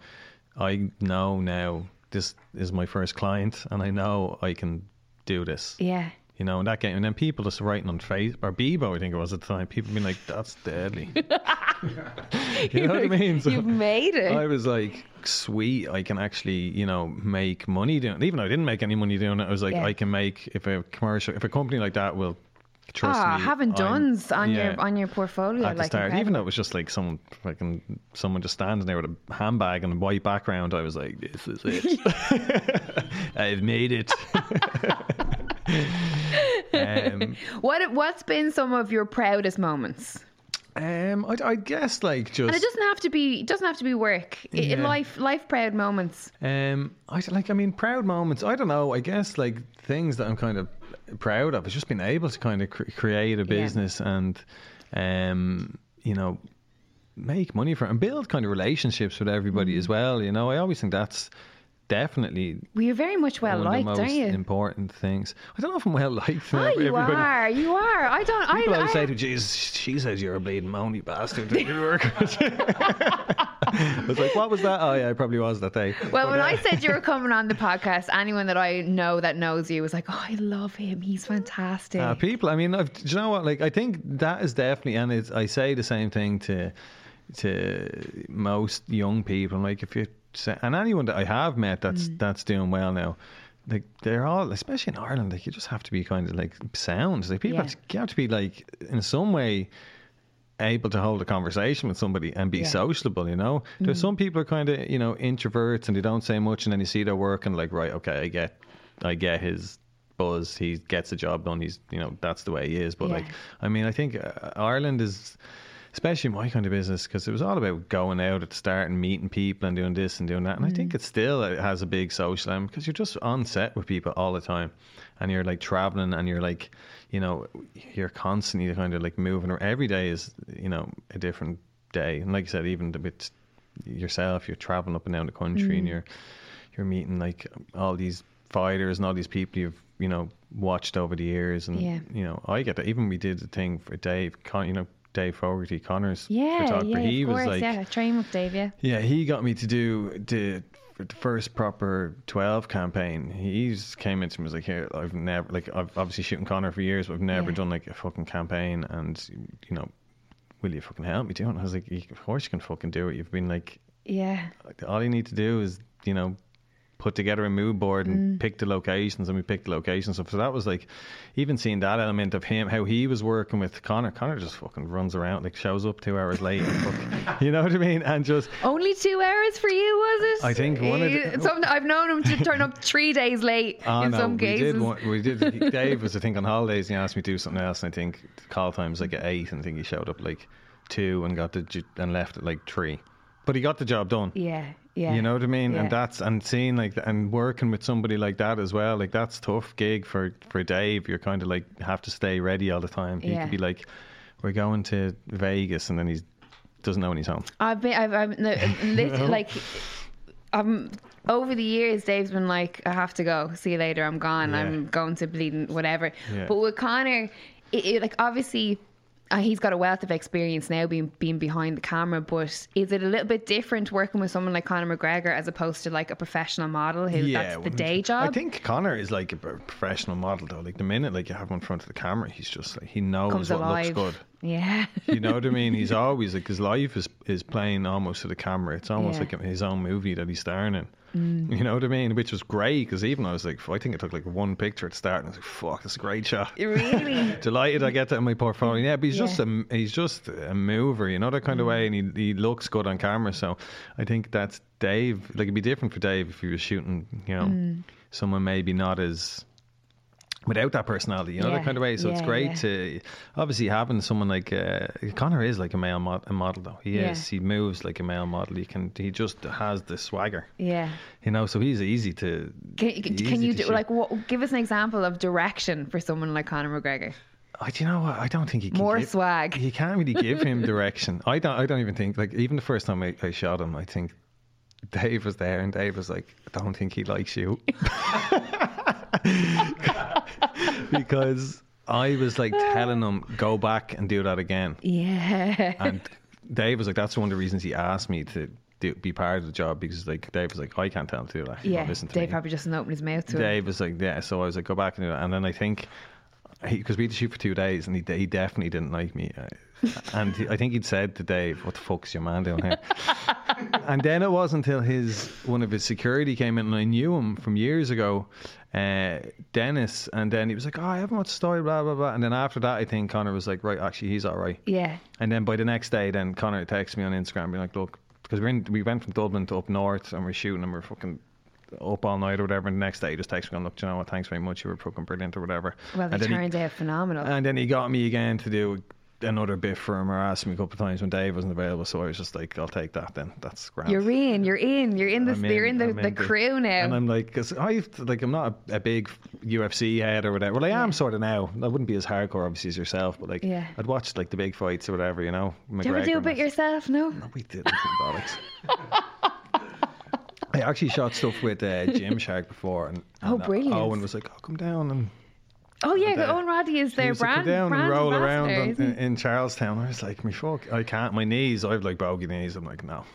I know now this is my first client, and I know I can do this. yeah. You know, and that game, and then people just writing on face or Bebo, I think it was at the time. People being like, "That's deadly." *laughs* *laughs* you know what I mean? So You've made it. I was like, "Sweet, I can actually, you know, make money doing." it. Even though I didn't make any money doing it, I was like, Yeah. "I can make if a commercial, if a company like that will." Trust Ah, me, having Dunnes on yeah your on your portfolio, at the like start, even though it was just like someone fucking someone just standing there with a handbag and a white background, I was like, "This is it. *laughs* I've made it." *laughs* *laughs* um, What what's been some of your proudest moments? Um, I, I guess like just And it doesn't have to be it doesn't have to be work. I- In Yeah. life life proud moments. Um, I like. I mean, proud moments. I don't know. I guess like things that I'm kind of proud of is just being able to kind of cr- create a business and, um, you know, make money for it and build kind of relationships with everybody Mm. as well. You know, I always think that's definitely Well, you're very much well liked, of the aren't most you? important things. I don't know if I'm well liked. Oh, you are. You are. I don't. I, People I, always say to Jesus, she says you're a bleeding moany bastard. *laughs* that you work. I was *laughs* like, what was that? Oh yeah, I probably was that day. Well, But, when uh, I said you were *laughs* coming on the podcast, anyone that I know that knows you was like, "Oh, I love him. He's fantastic." Uh, people, I mean, I've, do you know what? Like, I think that is definitely, and it's, I say the same thing to to most young people. Like, if you say, and anyone that I have met that's that's doing well now, like they're all, especially in Ireland, like you just have to be kind of like sound. Like people Yeah. have, to, you have to be like in some way able to hold a conversation with somebody and be Yeah. sociable, you know? There's some people are kind of, you know, introverts and they don't say much and then you see their work and like, right, okay, I get I get his buzz. He gets the job done. He's, you know, that's the way he is. But Yeah. like, I mean, I think uh, Ireland is especially my kind of business because it was all about going out at the start and meeting people and doing this and doing that. And I think it still uh, has a big social element because you're just on set with people all the time and you're like traveling and you're like, you know, you're constantly kind of like moving. Or every day is, you know, a different day. And like you said, even with yourself, you're traveling up and down the country Mm. and you're you're meeting like all these fighters and all these people you've you know watched over the years. And Yeah. you know, I get that. Even we did the thing for Dave, you know. Dave Fogarty, Conor's yeah, photographer. yeah, he of was course, like, yeah. Train with Dave, yeah. yeah, he got me to do the the first proper 12 campaign. He came into me and was like, here, I've never, like, I've obviously shooting Conor for years, but I've never Yeah. done like a fucking campaign. And, you know, will you fucking help me do it? And I was like, of course you can fucking do it. You've been like, Yeah. all you need to do is, you know, put together a mood board and Mm. pick the locations, and we picked the locations. So that was like, even seeing that element of him, how he was working with Conor. Conor just fucking runs around, like shows up two hours late. and *laughs* fuck- you know what I mean? And just Only two hours for you, was it? I think one of the- Eh, some, I've known him to turn up three days late *laughs* Oh in no, some we cases. did. One, we did. *laughs* Dave was, I think, on holidays, and he asked me to do something else. And I think call time was like at eight, and I think he showed up like two and got the and left at like three. But he got the job done. Yeah, yeah. You know what I mean? Yeah. And that's and seeing like and working with somebody like that as well. Like that's tough gig for for Dave. You're kind of like have to stay ready all the time. He Yeah. could be like, "We're going to Vegas," and then he's doesn't know when he's home. I've been, I've, I've no, *laughs* lit, like, um, over the years, Dave's been like, I have to go. See you later. I'm gone. Yeah. I'm going to bleeding whatever. But with Conor, it, it, like obviously. Uh, he's got a wealth of experience now being being behind the camera, but is it a little bit different working with someone like Conor McGregor as opposed to like a professional model who that's the day job? I think Conor is like a professional model though. Like the minute like you have him in front of the camera, he's just like he knows comes what alive. looks good. Yeah. You know what I mean? He's *laughs* always like his life is is playing almost to the camera. It's almost Yeah. Like his own movie that he's starring in. You know what I mean? Which was great because even I was like, I think it took like one picture at the start, and I was like, "Fuck, that's a great shot." really? *laughs* Delighted I get that in my portfolio. Yeah, but he's Yeah. just a he's just a mover, you know that kind of way, and he he looks good on camera. So I think that's Dave. Like it'd be different for Dave if he was shooting, you know, Mm. someone maybe not as without that personality, you know Yeah, that kind of way. So it's great yeah. to obviously having someone like uh, Conor is like a male mod- a model though. He Yeah. is. He moves like a male model. He can. He just has the swagger, Yeah. you know. So he's easy to. Can, can, easy you to do like what, give us an example of direction for someone like Conor McGregor? I, do you know what? I don't think he can More give- swag. You can't really give him *laughs* direction. I don't. I don't even think like even the first time I, I shot him, I think Dave was there, and Dave was like, "I don't think he likes you," *laughs* *laughs* because I was like telling him, "Go back and do that again," Yeah. and Dave was like, "That's one of the reasons he asked me to." Do, be part of the job because like Dave was like I can't tell him to do that. He yeah. listen to Dave me. probably just didn't open his mouth to him. Dave was like, yeah. So I was like, go back and do that. And then I think, because we had to shoot for two days, and he, he definitely didn't like me. Uh, and he, I think he'd said to Dave, "What the fuck's your man doing here?" *laughs* and then it wasn't until his one of his security came in, and I knew him from years ago, uh, Dennis. And then he was like, "Oh, I haven't watched the story, blah blah blah." And then after that, I think Conor was like, "Right, actually, he's all right." Yeah. And then by the next day, then Conor texted me on Instagram, being like, "Look, because we're in, we went from Dublin to up north, and we're shooting, and we're fucking up all night or whatever." And the next day, he just texted me, going, "Look, you know what? Thanks very much. You were fucking brilliant or whatever." Well, they then he- out phenomenal. and then he got me again to do another bit for him, or asked me a couple of times when Dave wasn't available. So I was just like, "I'll take that then. That's grand." you're in. You're in. You're in the. I'm You're in the, I'm the crew now. And I'm like, because I like, I'm not a, a big UFC head or whatever. Well, I am sort of now. I wouldn't be as hardcore, obviously, as yourself, but like, Yeah. I'd watch like the big fights or whatever, you know. do you ever do McGregor a bit yourself? No. no, we didn't. *laughs* I actually shot stuff with uh, Gymshark before, and, *laughs* Oh, and, uh, brilliant. Owen was like, "Oh, come down and." Oh yeah, And, uh, Owen Roddy is he their was like, come down brand and roll around on, in, in Charlestown. I was like, "Me fuck, I can't." My knees, I have like bogey knees. I'm like, no.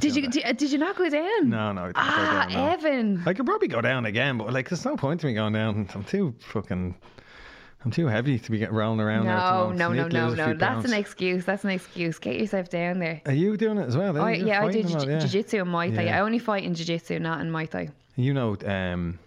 Did you did, did you not go down? No, no. I didn't Ah, go down, no. Evan. I could probably go down again, but like, there's no point to me going down. I'm too fucking. I'm too heavy to be getting rolling around there. No, moment. no, no, no, no. That's pounds. an excuse. That's an excuse. Get yourself down there. Are you doing it as well? Oh, yeah, I do yeah. jiu-jitsu and Muay Thai. Yeah. I only fight in jiu-jitsu, not in Muay Thai. You know, um,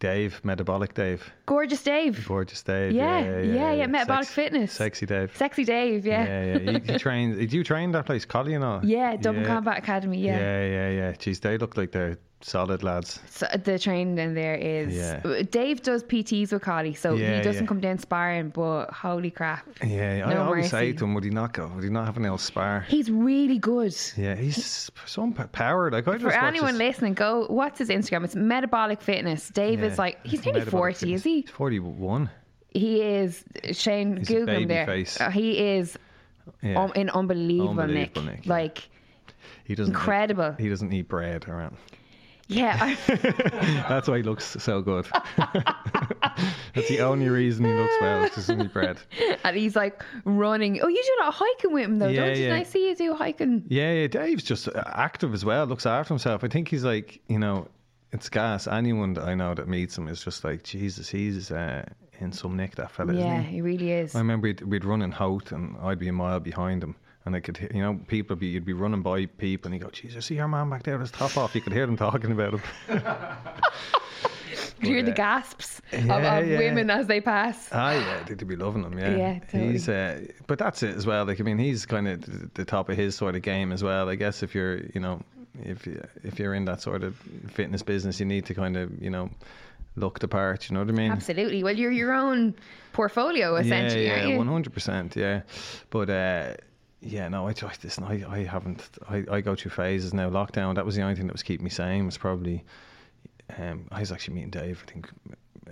Dave, metabolic Dave, Gorgeous Dave. gorgeous Dave. Yeah, yeah, yeah, yeah, Metabolic Fitness. sexy Dave. Sexy Dave, yeah. Yeah, yeah. You, you train? Did you train that place, Collie and *laughs* all? Yeah, Dublin yeah. Combat Academy, yeah. Yeah, yeah, yeah. Jeez, they look like they're solid lads. So the training in there is Yeah. Dave does PTs with Collie, so Yeah, he doesn't yeah. come down sparring, but holy crap. Yeah, I No always say to him, would he not go? Would he not have an else spar? He's really good. Yeah, he's so p- powered. Like I just For anyone his- listening, go what's his Instagram? It's metabolic fitness. Dave is like he's nearly forty, is he? He's Forty-one. He is Shane He's Google him there. face. Uh, he is Yeah, um, in unbelievable, Unbelievable Nick. Nick. Like he doesn't. eat- incredible. he doesn't eat bread around. Yeah, *laughs* That's why he looks so good. *laughs* That's the only reason he looks well. Is 'cause he doesn't bread. and he's like running. Oh, you do a lot of hiking with him though, Yeah, don't you? yeah. I see you do hiking. Yeah, yeah, Dave's just active as well. Looks after himself. I think he's like, you know, it's gas. Anyone that I know that meets him is just like, Jesus, he's uh, in some nick. That fella, Yeah, isn't he? he really is. I remember we'd, we'd run in Howth, and I'd be a mile behind him, And I could, hear, you know, people be you'd be running by people, and you go, "Jesus, I see your man back there with his top off." You could hear them talking about him. You hear the uh, gasps of, yeah, of yeah. women as they pass. Ah, yeah, they'd be loving him. Yeah, Yeah, totally. He's, uh, but that's it as well. Like, I mean, he's kind of the, the top of his sort of game as well. I guess if you're, you know, if you, if you're in that sort of fitness business, you need to kind of, you know, look the part. You know what I mean? Absolutely. Well, you're your own portfolio, essentially, yeah, aren't yeah, one hundred percent. Yeah, but uh, yeah, no, I tried this. and I, I haven't. I, I go through phases now. Lockdown. That was the only thing that was keeping me sane. Was probably. Um, I was actually meeting Dave. I think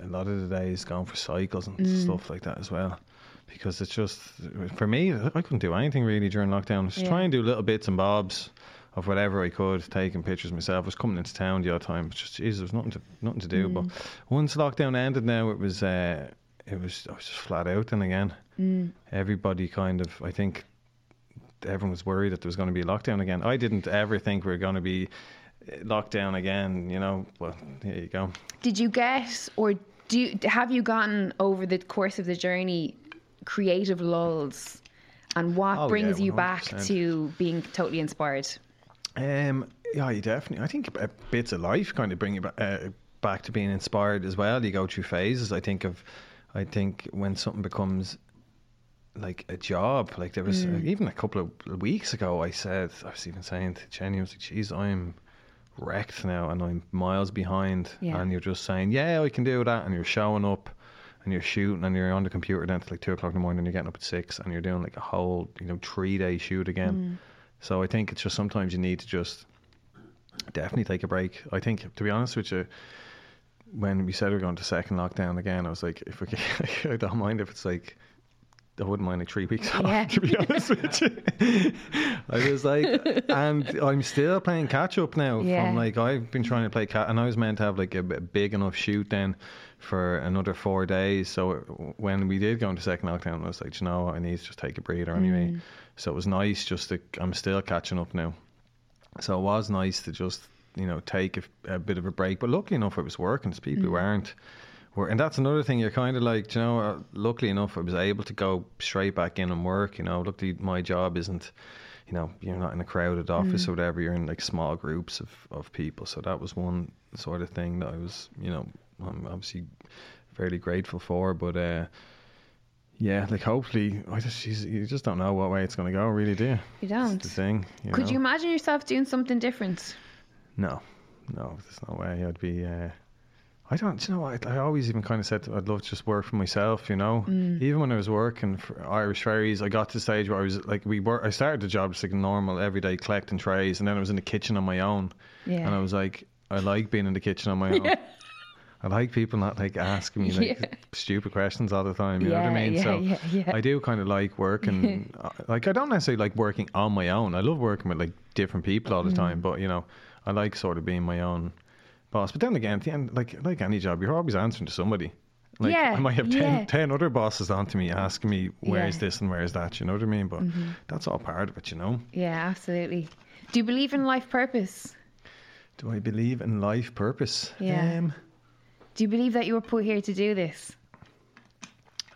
a lot of the days going for cycles and Mm. stuff like that as well. Because it's just for me, I couldn't do anything really during lockdown. Just Yeah. trying to do little bits and bobs of whatever I could, taking pictures myself. I was coming into town the odd time. It's just there was nothing to nothing to do. But once lockdown ended, now it was uh, it was I was just flat out. Then again, everybody kind of I think everyone was worried that there was going to be a lockdown again. I didn't ever think we were going to be uh, locked down again. You know, well, here you go. Did you get, or do you, have you gotten over the course of the journey creative lulls? And what Oh, brings yeah, you back to being totally inspired? Um, yeah, you definitely. I think bits of life kind of bring you ba- uh, back to being inspired as well. You go through phases. I think of, I think when something becomes like a job, like there was uh, even a couple of weeks ago, I said I was even saying to Jenny, I was like, "Geez, I'm wrecked now, and I'm miles behind." Yeah. And you're just saying, "Yeah, I can do that," and you're showing up. And you're shooting, and you're on the computer then till like two o'clock in the morning. and You're getting up at six, and you're doing like a whole, you know, three day shoot again. So I think it's just sometimes you need to just definitely take a break. I think, to be honest with you, when we said we are going to second lockdown again, I was like, if we *laughs* I don't mind if it's like, I wouldn't mind a three weeks off, Yeah. to be honest with *laughs* you. *laughs* I was like, and I'm still playing catch up now. Yeah. From like, I've been trying to play cat, and I was meant to have like a, b- big enough shoot then for another four days. So when we did go into second lockdown, I was like, "Do you know. I need to just take a breather anyway. Mm. So it was nice just to, I'm still catching up now. So it was nice to just, you know, take a, a bit of a break. But luckily enough, it was working. There's people mm. who aren't. Were, and that's another thing. You're kind of like, you know, uh, luckily enough, I was able to go straight back in and work. You know, luckily my job isn't, you know, you're not in a crowded office or whatever. You're in like small groups of, of people. So that was one sort of thing that I was, you know, I'm obviously fairly grateful for. But uh, yeah, like hopefully, I just you just don't know what way it's going to go, really, do you? You don't. the thing. You Could know? you imagine yourself doing something different? No, no, there's no way. I'd be. Uh, I don't. You know. I, I always even kind of said I'd love to just work for myself. You know, even when I was working for Irish Ferries, I got to the stage where I was like, we were. I started the job just like normal, everyday collecting trays, and then I was in the kitchen on my own, Yeah. and I was like, I like being in the kitchen on my *laughs* own. I like people not like asking me like Yeah. stupid questions all the time. You know what I mean? yeah, so yeah, yeah. I do kind of like working. *laughs* uh, like I don't necessarily like working on my own. I love working with like different people all the time. Mm. But you know, I like sort of being my own boss. But then again, at the end, like like any job, you're always answering to somebody. Like Yeah, I might have 10, yeah. 10 other bosses on to me asking me where's Yeah. this and where's that. You know what I mean? But Mm-hmm. that's all part of it. You know. Yeah, absolutely. Do you believe in life purpose? Do I believe in life purpose? Yeah. Um, Do you believe that you were put here to do this?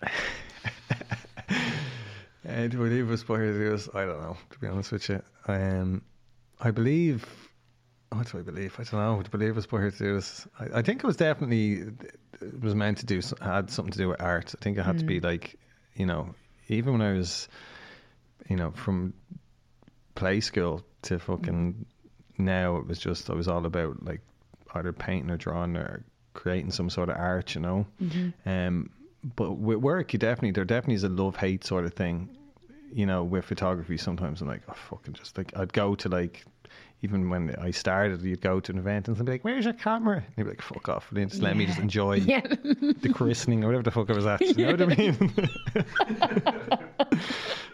Uh, *laughs* do I believe us here to do this? I don't know, to be honest with you. Um, I believe. What do I believe? I don't know. What Do I believe us here to do this? I, I think it was definitely it was meant to do had something to do with art. I think it had to be like, you know, even when I was, you know, from play school to fucking now, it was just I was all about like either painting or drawing or creating some sort of art, you know. Um, but with work, you definitely there definitely is a love hate sort of thing. You know, with photography, sometimes I'm like, oh fucking just like I'd go to like. Even when I started, you'd go to an event and they'd be like, "Where's your camera?" And you'd be like, "Fuck off!" And just let me just enjoy *laughs* Yeah. the christening or whatever the fuck I was at. You know what I mean? *laughs*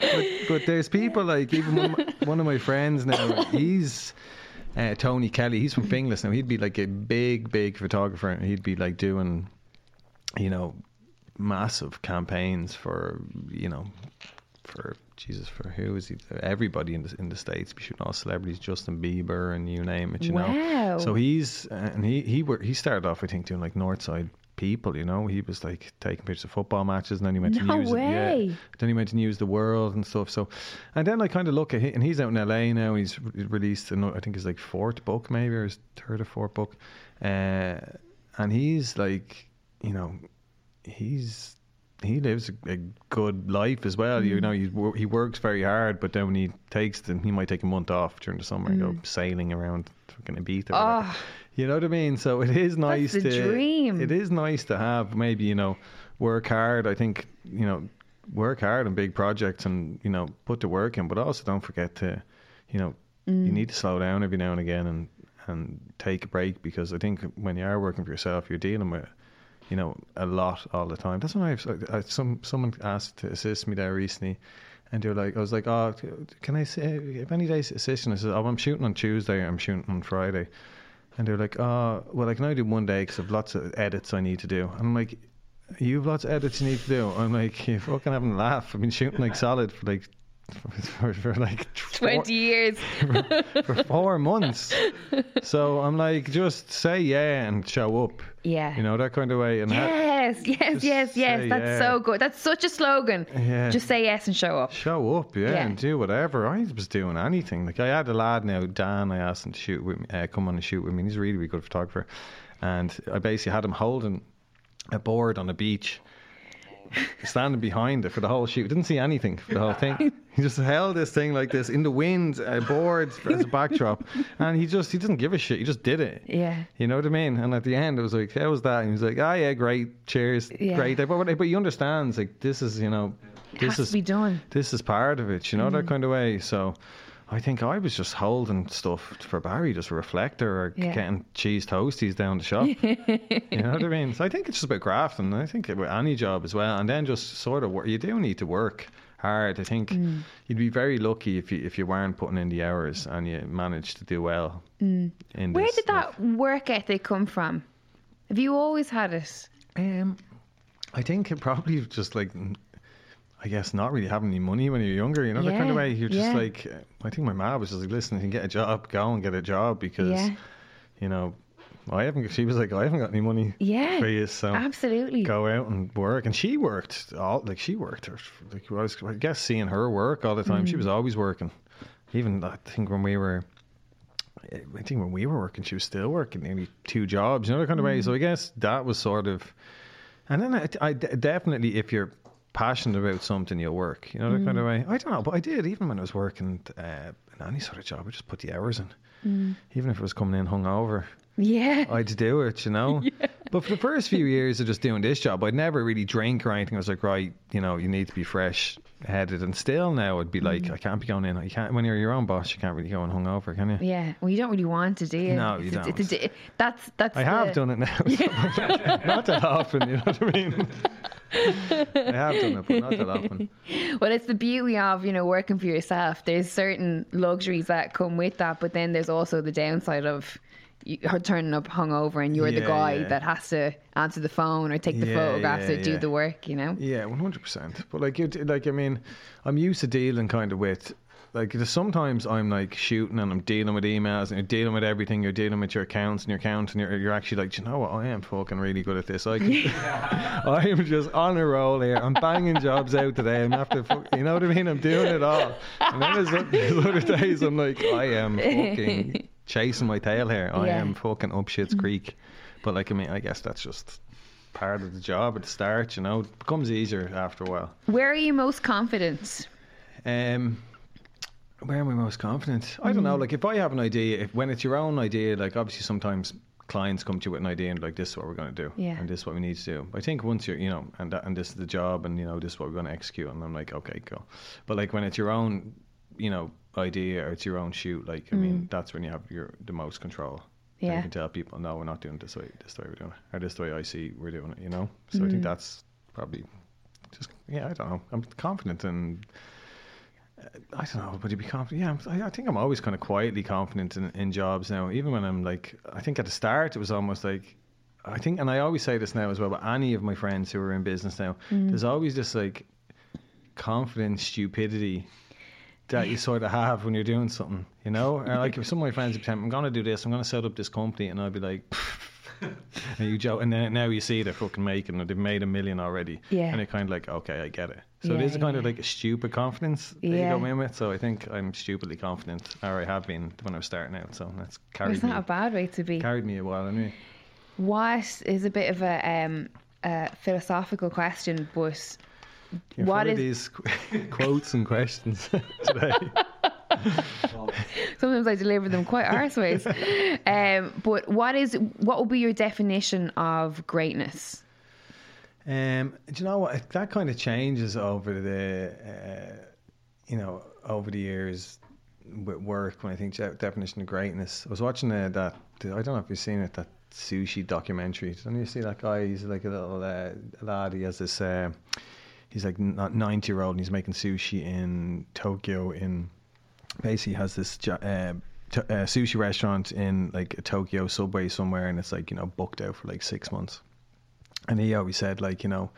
but, but there's people like even one of my, one of my friends now. He's uh, Tony Kelly. He's from Finglas now. He'd be like a big, big photographer, and he'd be like doing, you know, massive campaigns for you know, for Jesus, for who is he? Everybody in the in the states, be shooting all celebrities, Justin Bieber, and you name it. You Wow. know. So he's and he he wor- he started off, I think, doing like Northside people. You know, he was like taking pictures of football matches, and then he went No to news. way. Yeah, then he went to news the world and stuff. So, and then I kind of look at him, and he's out in LA now. He's re- released, ano- I think his like fourth book, maybe or his third or fourth book, uh, and he's like, you know, he's he lives a, a good life as well. You mm. know, he he works very hard, but then when he takes then he might take a month off during the summer and go mm. sailing around fucking Ibiza. Oh, You know what I mean? So it is nice the to dream. It is nice to have maybe you know work hard. I think you know work hard on big projects and you know put the work in, but also don't forget to you know Mm. you need to slow down every now and again and and take a break because I think when you are working for yourself, you're dealing with you know a lot all the time. That's why I've I, some someone asked to assist me there recently. And they're like, I was like, oh, can I say, if any days assisting? I said, oh, I'm shooting on Tuesday, I'm shooting on Friday. And they're like, oh, well, I can only do one day because I've lots of edits I need to do. And I'm like, you have lots of edits you need to do. I'm like, you fucking having a laugh. I've been shooting like solid for like, for, for like four, 20 years. *laughs* for four months. So I'm like, just say yeah and show up. Yeah. You know, that kind of way. And ha- Yes, yes, yes, yes. That's yeah. so good. That's such a slogan. Yeah. Just say yes and show up. Show up, yeah, Yeah. and do whatever. I was doing anything. Like I had a lad now, Dan. I asked him to shoot with me, uh, come on and shoot with me. He's a really, really good photographer, and I basically had him holding a board on a beach, *laughs* standing behind it for the whole shoot. Didn't see anything for the whole thing. *laughs* he just held this thing like this in the wind, a board as a *laughs* backdrop, and he just he didn't give a shit. He just did it. Yeah. You know what I mean? And at the end, it was like, "How was that?" And he was like, "Ah, yeah, great, cheers, Yeah. great." But but he understands like this is you know It this has is to be done. this is part of it, you know, Mm. that kind of way. So I think I was just holding stuff for Barry, just a reflector or Yeah. getting cheese toasties down the shop. *laughs* you know what I mean? So I think it's just about grafting. I think with any job as well. And then just sort of work. You do need to work hard. I think Mm. you'd be very lucky if you if you weren't putting in the hours and you managed to do well. In Mm. Where did that work ethic come from? Have you always had it? Um, I think it probably just like, I guess not really having any money when you're younger. You know, that kind of way. You're just yeah. like, I think my mom was just like, listen, you can get a job, go and get a job because, Yeah. you know, I haven't. She was like, I haven't got any money Yeah. for you, so Absolutely. go out and work. And she worked all like she worked. her- Like I was, I guess, seeing her work all the time. Mm. She was always working. Even I think when we were. I think when we were working, she was still working nearly two jobs, you know, that kind of way. Mm. So I guess that was sort of, and then I, I definitely, if you're passionate about something, you'll work, you know, that kind Mm. of way. I don't know, but I did even when I was working uh, in any sort of job, I just put the hours in, Mm. even if it was coming in hungover. Yeah. I'd do it, you know. *laughs* But for the first few years of just doing this job, I'd never really drink or anything. I was like, right, you know, you need to be fresh headed. And still now, I'd be like, Mm. I can't be going in. You can't when you're your own boss. You can't really go in hungover, can you? Yeah. Well, you don't really want to, do you? No, you It's- it's- don't. it's- that's that's. I have done it now. *laughs* not that often, you know what I mean? *laughs* I have done it, but not that often. *laughs* Well, it's the beauty of you know working for yourself. There's certain luxuries that come with that, but then there's also the downside of are turning up hungover and you're the guy yeah. that has to answer the phone or take the Yeah, photographs yeah, or do yeah. the work. You know. Yeah, one hundred percent. But like, it, like I mean, I'm used to dealing kind of with. Like sometimes I'm like shooting and I'm dealing with emails and you're dealing with everything. You're dealing with your accounts and your accounts and you're, you're actually like, "Do you know what? I am fucking really good at this. I can, *laughs* I am just on a roll here. I'm banging jobs out today. I'm after, fuck, you know what I mean? I'm doing it all. And then there's, there's other days I'm like, I am fucking *laughs* chasing my tail here. I Yeah. am fucking up shit's creek. But like, I mean, I guess that's just part of the job at the start. You know, it becomes easier after a while. Where are you most confident? Um, where am I most confident? I don't know. Hmm. Like, if I have an idea, if when it's your own idea, like obviously sometimes clients come to you with an idea and like this is what we're going to do, Yeah. and this is what we need to do. I think once you're, you know, and that, and this is the job, and you know, this is what we're going to execute, and I'm like, okay, go. But like when it's your own, you know, idea or it's your own shoot, like I mean, hmm. that's when you have your the most control. And Yeah. You can tell people, no, we're not doing this way. This is the way we're doing it, or this is the way I see we're doing it. You know. So I think hmm. that's probably just yeah. I don't know. I'm confident and. I don't know, but you be confident. Yeah, I'm- I, I think I'm always kind of quietly confident in, in jobs now. Even when I'm like, I think at the start it was almost like, I think, and I always say this now as well. But any of my friends who are in business now, mm. there's always this like confident stupidity that you sort of have when you're doing something, you know. Or like if some of my friends would tell me, I'm going to do this, I'm going to set up this company, and I'd be like. *laughs* and you joke, and then now you see they're fucking making it. They've made a million already. Yeah. And you're kind of like, okay, I get it. So it Yeah, is a kind of like a stupid confidence that Yeah. you go in with. So I think I'm stupidly confident, or I have been when I was starting out. So that's carried It's me, not a bad way to be. carried me a while anyway. What is a bit of a, um, a philosophical question, but What is- these qu- *laughs* quotes and questions *laughs* today? *laughs* sometimes I deliver them quite arseways. um, but what is what would be your definition of greatness? Um, do you know what? That kind of changes over the, uh, you know, over the years with work. When I think de- definition of greatness, I was watching uh, that. I don't know if you've seen it. That sushi documentary. Don't you see that guy? He's like a little uh, lad. He has this. Uh, he's like not ninety year old, and he's making sushi in Tokyo. In basically has this. Uh, t- uh, sushi restaurant in like a Tokyo subway somewhere, and it's like you know booked out for like six months and he always said like you know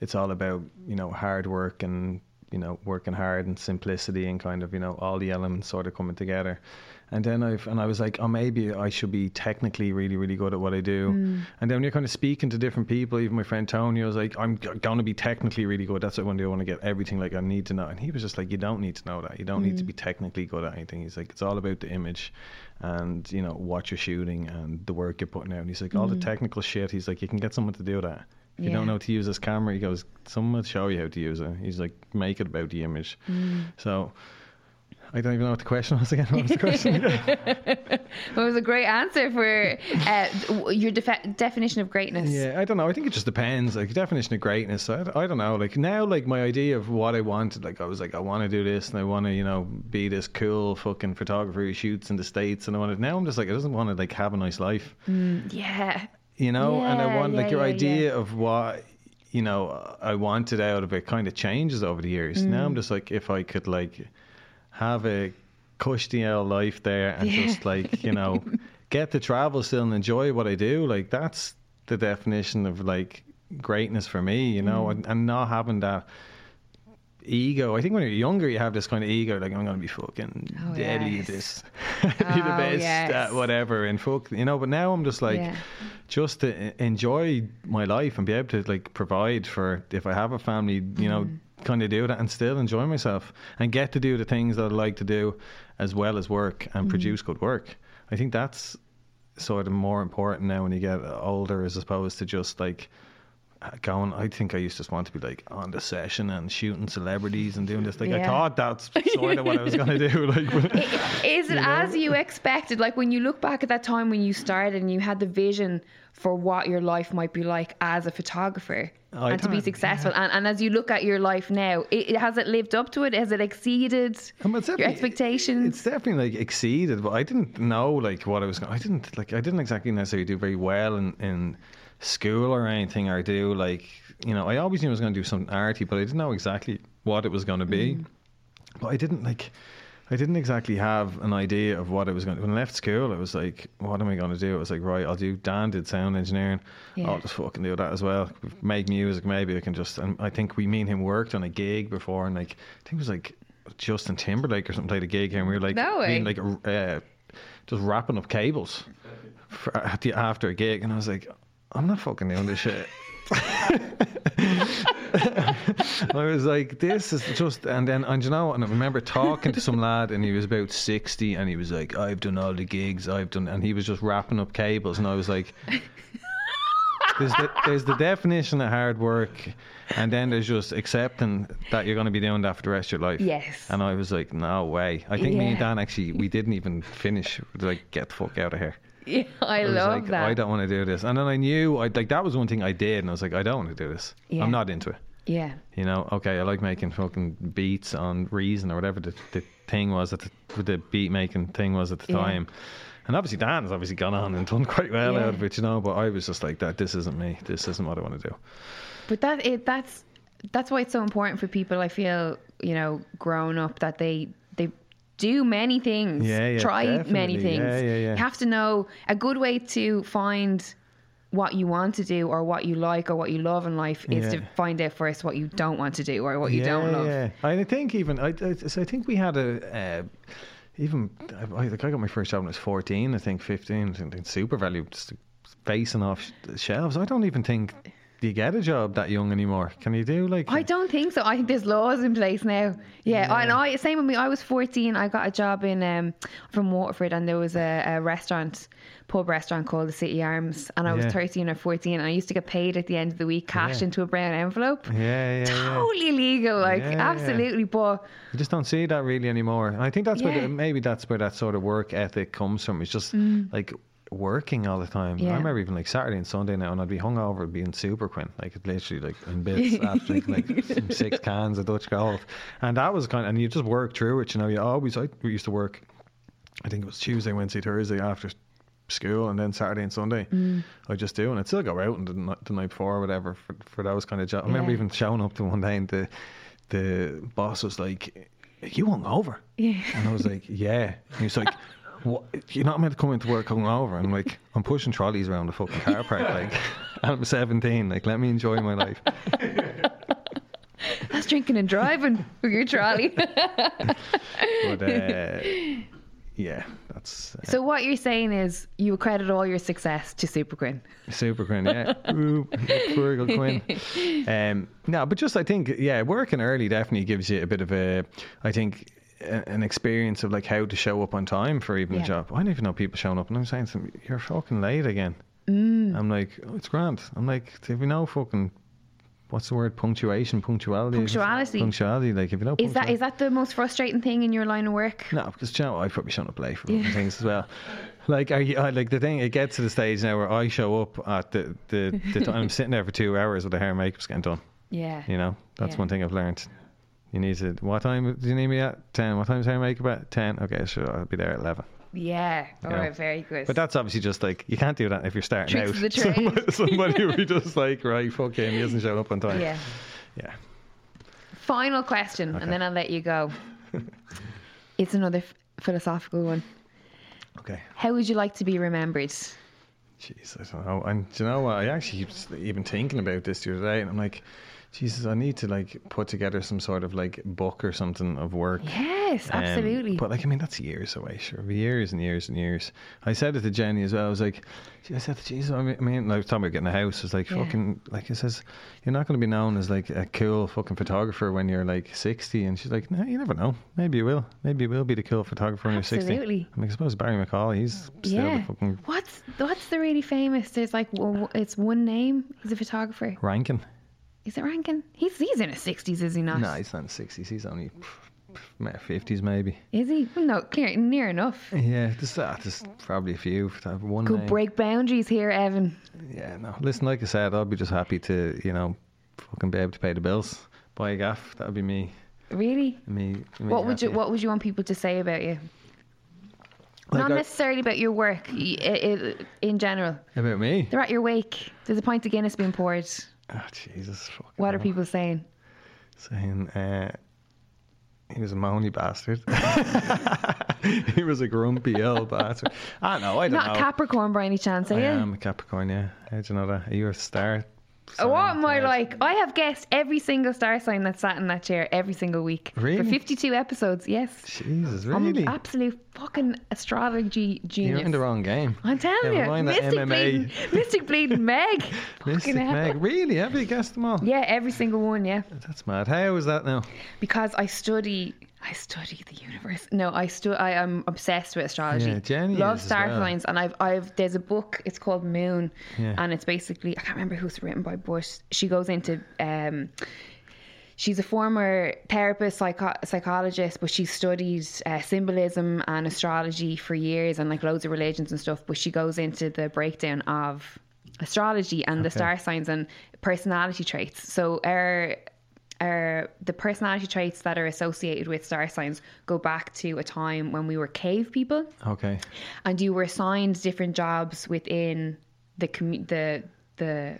it's all about you know hard work and you know working hard and simplicity and kind of you know all the elements sort of coming together and then I've and I was like oh maybe I should be technically really really good at what I do. Hmm. And then when you're kind of speaking to different people even my friend Tony I was like I'm going to be technically really good. That's what I want to do I want to get everything like I need to know. And he was just like you don't need to know that. You don't need to hmm. be technically good at anything. He's like it's all about the image and you know what you're shooting and the work you're putting out. And he's like all the hmm. technical shit. He's like you can get someone to do that. If you Yeah. don't know how to use this camera he goes someone will show you how to use it. He's like make it about the image. So I don't even know what the question was again. What was the question? *laughs* It was a great answer for uh, your defe- definition of greatness. yeah, I don't know. I think it just depends. Like definition of greatness. I, I don't know. Like now, like my idea of what I wanted. Like I was like, I want to do this, and I want to, you know, be this cool fucking photographer who shoots in the states, and I wanted. Now I'm just like, I doesn't want to like have a nice life. Yeah. you know and i Yeah, want like your yeah, idea of what you know i wanted out of it kind of changes over the years now Mm. i'm just like if i could like have a cushy old life there and Yeah. just like you know *laughs* get to travel still and enjoy what i do like that's the definition of like greatness for me you know Mm. and, and not having that ego i think when you're younger you have this kind of ego like i'm gonna be fucking Oh, deadly yes. this *laughs* be the Oh, best yes. at whatever and fuck you know but now i'm just like Yeah. just to enjoy my life and be able to like provide for if I have a family, you know, Mm. Kind of do that and still enjoy myself and get to do the things that I like to do as well as work and mm-hmm. produce good work. I think that's sort of more important now when you get older as opposed to just like going I think I used to just want to be like on the session and shooting celebrities and doing this like I thought that's *laughs* sort of what I was going to do *laughs* like Is it as you expected? Like when you look back at that time when you started and you had the vision for what your life might be like as a photographer I and to be successful, and, and as you look at your life now, it, has it lived up to it? Has it exceeded Um, it's your expectations? It's definitely like exceeded, but I didn't know like what I was. going I didn't like. I didn't exactly necessarily do very well in in school or anything, or do like you know. I always knew I was going to do something arty, but I didn't know exactly what it was going to be. Mm. But I didn't like. I didn't exactly have an idea of what I was going to When I left school, I was like, what am I going to do? I was like, right, I'll do, Dan did sound engineering. Yeah. I'll just fucking do that as well. Make music, maybe I can just, and I think we, me and him worked on a gig before, and like, I think it was like Justin Timberlake or something played a gig here, and we were like, No way. like, uh, just wrapping up cables for, at the, after a gig, and I was like, I'm not fucking doing this shit. *laughs* I was like, this is just, and then, and you know, and I remember talking to some lad, and he was about 60, and he was like, I've done all the gigs, I've done, and he was just wrapping up cables, and I was like, there's the, there's the definition of hard work, and then there's just accepting that you're going to be doing that for the rest of your life. Yes. And I was like, no way. I think me and Dan actually, we didn't even finish. Like, get the fuck out of here. *laughs* yeah, I, I love like, that. I don't want to do this. And then I knew, I like that was one thing I did, and I was like, I don't want to do this. Yeah. I'm not into it. yeah. You know, okay, I like making fucking beats on Reason or whatever the, the thing was at the, the beat making thing was at the Yeah. time. And obviously Dan's obviously gone on and done quite well Yeah. out of it, you know. But I was just like that. This isn't me. This isn't what I want to do. But that it that's that's why it's so important for people. I feel you know, growing up that they do many things, Yeah, yeah, try many things. Yeah, yeah, yeah. You have to know a good way to find what you want to do or what you like or what you love in life is to find out first what you don't want to do or what you don't love. Yeah, I think even I, I, so I think we had a uh, even I, like I got my first job when I was fourteen. I think fifteen. I think SuperValu. Just facing off sh- shelves. I don't even think you get a job that young anymore. Can you do like? I don't think so. I think there's laws in place now. Yeah, Yeah. I know. I, same with me. I was 14. I got a job in um, from Waterford, and there was a, a restaurant, pub restaurant called the City Arms, and I was Yeah. 13 or 14, and I used to get paid at the end of the week, cash Yeah. into a brown envelope. yeah, yeah, yeah. Totally illegal, like absolutely. But You just don't see that really anymore. And I think that's where the, maybe that's where that sort of work ethic comes from. It's just like working all the time. Yeah. I remember even like Saturday and Sunday now, and I'd be hungover, being Superquinn, like literally like in *laughs* bits after like some six *laughs* cans of Dutch Gold, and that was kind. of, and you just work through it. You know, you always I we used to work. I think it was Tuesday, Wednesday, Thursday after school, and then Saturday and Sunday. Mm. I just do, and I'd still go out and the, the night before or whatever for, for those kind of jobs. I remember Yeah. even showing up to one day and the the boss was like, "You hungover?" Yeah. And I was like, "Yeah." And he was like, *laughs* "What? You're not meant to come into work hungover?" And I'm like, "I'm pushing trolleys around the fucking car park, like." *laughs* I'm 17. Like, let me enjoy my life. *laughs* that's drinking and driving with your trolley. *laughs* But uh, yeah, that's uh, so what you're saying is you accredit all your success to Superquinn. Super Quinn, yeah. Ooh, Feargal Quinn. Um, no, but just I think, yeah, working early definitely gives you a bit of a, I think, a, an experience of like how to show up on time for even Yeah. a job. I don't even know people showing up, and I'm saying to them, "You're fucking late again." Mm. I'm like, oh, "It's grand." I'm like, "If you know fucking." What's the word? Punctuation, punctuality. Punctuality. Punctuality. Like if you know. Is that is that the most frustrating thing in your line of work? no, because you know, I've probably shown up late for other things as well. Like, are you, I, like the thing, it gets to the stage now where I show up at the the, the *laughs* time I'm sitting there for two hours with the hair and makeup's getting done. Yeah. You know, that's Yeah. one thing I've learned. You need to. What time do you need me at? Ten. What hair and makeup at? Ten. Okay, sure, I'll be there at eleven. Yeah. All right. Very good. But that's obviously just like you can't do that if you're starting Tricks out. of the *laughs* trade. Somebody, somebody will be just like, right, fuck him, he hasn't shown up on time. yeah. Yeah. Final question, Okay. and then I'll let you go. *laughs* it's another f- philosophical one. Okay. How would you like to be remembered? Jeez, I don't know. And do you know what? I actually keep even thinking about this the other day, and I'm like, Jesus, I need to like put together some sort of like book or something of work. Yes, Um, absolutely. but like, I mean, that's years away, sure. Years and years and years. I said it to Jenny as well. I was like, I said, Jesus, I mean, I mean, I was talking about getting a house. It's like Yeah. fucking, like it says, you're not going to be known as like a cool fucking photographer when you're like 60. And she's like, no, you never know. Maybe you will. Maybe you will be the cool photographer when you're 60. Absolutely. I mean, I suppose Barry McCall, he's still yeah. the fucking What's what's the really famous? There's like it's one name. He's a photographer. ranking. Is it Rankin? He's he's in his sixties, is he not? No, he's not in the 60s. He's only pff, 50s maybe. Is he? Well, no, clear, near enough. Yeah, there's, uh, there's probably a few. have One Could name. break boundaries here, Evan. Yeah, no. Listen, like I said, I'll be just happy to, you know, fucking be able to pay the bills, buy a gaff. That would be me. Really? Me. me What would you. What would you want people to say about you? Like Not I- necessarily about your work, i- i- in general. about me? They're at your wake. There's a pint of Guinness being poured. Oh, Jesus. fucking What are hell. people saying? saying? Uh, he was a moany bastard. *laughs* he was a grumpy old bastard. I don't know. I don't Not know. Capricorn by any chance, are I you? am a Capricorn. Yeah. How do you know that? Are you a star? Oh, What am I like? I have guessed every single star sign that sat in that chair every single week. Really? For 52 episodes, yes. Jesus, I'm really? an absolute fucking astrology genius. You're in the wrong game. I'm telling Never you. Mystic MMA. bleeding, Mystic bleeding Meg. *laughs* Mystic. Meg. Really? Have you guessed them all? Yeah, every single one, yeah. That's mad. How is that now? Because I study I study the universe. No, I stu- I am obsessed with astrology. Yeah, Jenny Love star well. signs and I've I've there's a book, it's called Moon. Yeah. And it's basically I can't remember who it's written by, but she goes into um She's a former therapist, psycho- psychologist, but she studied uh, symbolism and astrology for years and like loads of religions and stuff. But she goes into the breakdown of astrology and the star signs and personality traits. So our our the personality traits that are associated with star signs go back to a time when we were cave people Okay. and you were assigned different jobs within the commu- the the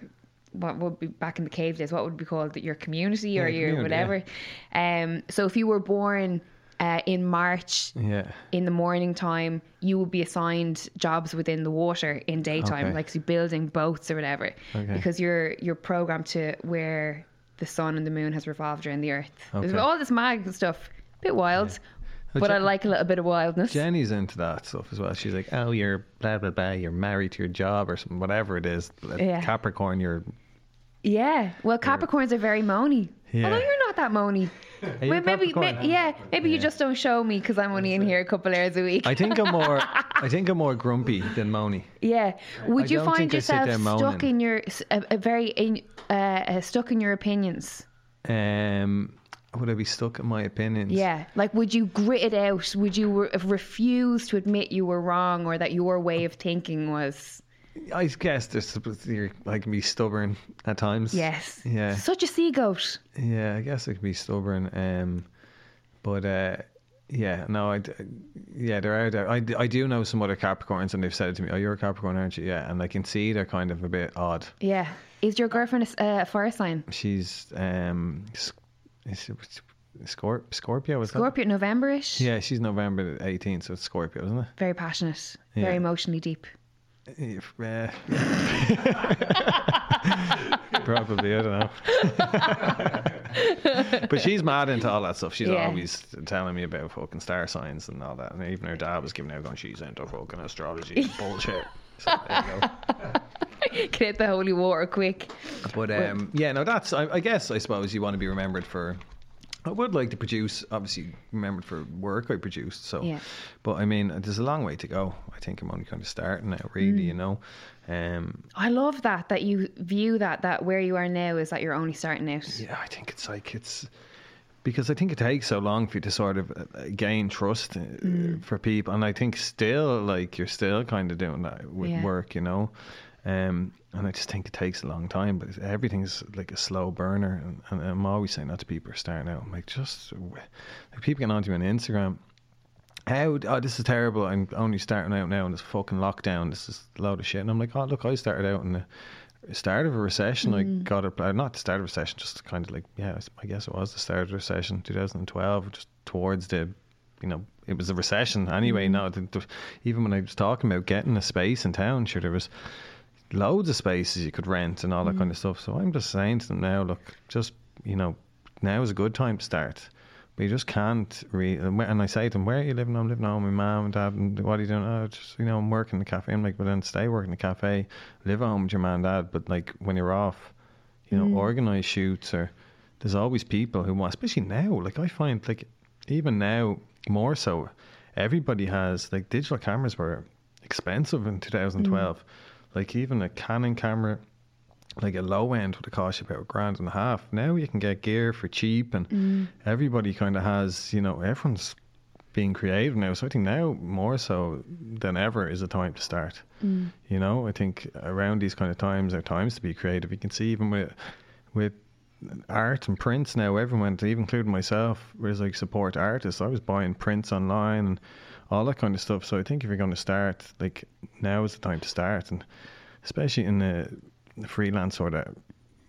what would be back in the cave days what would be called your community or Yeah, your community, whatever um so if you were born uh, in March Yeah. in the morning time you would be assigned jobs within the water in daytime Okay. like so building boats or whatever Okay. because you're you're programmed to where the sun and the moon has revolved around the earth there's all this mag stuff bit wild but I like a little bit of wildness. Jenny's into that stuff as well. She's like, oh, you're blah blah blah. You're married to your job or something, whatever it is. Yeah. Capricorn, you're. Yeah. Well, Capricorns are very moany. Yeah. Although you're not that moany. Are Well, maybe, may- yeah, maybe you just don't show me because I'm only in here a couple hours a week. I think I'm more. I think I'm more grumpy *laughs* than moany. yeah. Would I you find think I sit yourself stuck in your a, a very in, uh, uh, stuck in your opinions? Um, would I be stuck in my opinions? Yeah. Like, would you grit it out? Would you re- refuse to admit you were wrong or that your way of thinking was I guess there's you're, I can be stubborn at times. yes? Yeah. Such a sea goat. Yeah, I guess it can be stubborn. Um, but uh, yeah, no, I yeah, there are. There, I, I do know some other Capricorns, and they've said it to me. Oh, you're a Capricorn, aren't you? Yeah, and I can see they're kind of a bit odd. Yeah. Is your girlfriend a fire sign? She's um, is it Scorp- Scorpio, is Scorpio, Novemberish. Yeah, she's November 18th, so it's Scorpio, isn't it? Very passionate. Very emotionally deep. If, uh, *laughs* Probably, I don't know. *laughs* but she's mad into all that stuff. She's Yeah. always telling me about fucking star signs and all that. And even her dad was giving out going, she's into fucking astrology and bullshit. So there you go. *laughs* Get the holy water quick. But um, yeah, no, that's. I, I guess I suppose you want to be remembered for. I would like to produce, obviously, remembered for work I produced. So, Yeah. but I mean, there's a long way to go. I think I'm only kind of starting now, really. Mm. You know, um, I love that that you view that that where you are now is that you're only starting out. yeah, I think it's like it's because I think it takes so long for you to sort of uh, gain trust uh, Mm. for people, and I think still like you're still kind of doing that with Yeah. work, you know. Um, and I just think it takes a long time, but everything's like a slow burner. And, and I'm always saying that to people starting out. I'm like, just like people get onto me on Instagram. How? Oh, this is terrible. I'm only starting out now in this fucking lockdown. This is a load of shit. And I'm like, oh, look, I started out in the start of a recession. I got it, uh, not the start of a recession, just kind of like, yeah, I guess it was the start of the recession, 2012, just towards the, you know, it was a recession anyway. No, the, the, even when I was talking about getting a space in town, sure, there was loads of spaces you could rent and all that kind of stuff. So I'm just saying to them now, look, just, you know, now is a good time to start. But you just can't re and I say to them, Where are you living? I'm living at home with my mum and dad and what are you doing? Oh, just you know, I'm working in the cafe. I'm like, Well then stay working in the cafe, live at home with your mum and dad, but like when you're off, you know, mm. organise shoots or there's always people who want especially now, like I find like even now more so, everybody has like digital cameras were expensive in mm. 2012. Like even a Canon camera, like a low end would have cost you about a grand and a half. Now you can get gear for cheap, and mm. everybody kind of has, you know, everyone's being creative now. So I think now more so than ever is the time to start. Mm. You know, I think around these kind of times are times to be creative. You can see even with with art and prints now, everyone, even including myself, was like support artists. I was buying prints online and all that kind of stuff. So I think if you're going to start, like now is the time to start, and especially in the, the freelance sort of,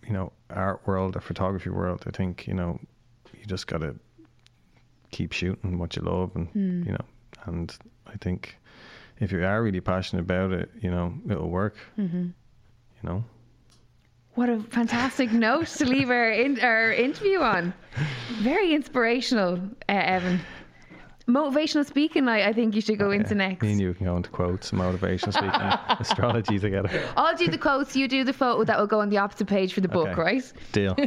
you know, art world or photography world, I think you know, you just got to keep shooting what you love, and you know, and I think if you are really passionate about it, you know, it'll work. Mm-hmm. You know. What a fantastic *laughs* note to leave our in, our interview on. Very inspirational, uh, Evan. Motivational speaking, I, I think you should go into next. Me and you can go into quotes, motivation speaking, *laughs* astrology together. I'll do the quotes, you do the photo that will go on the opposite page for the book, Okay. right? Deal. *laughs*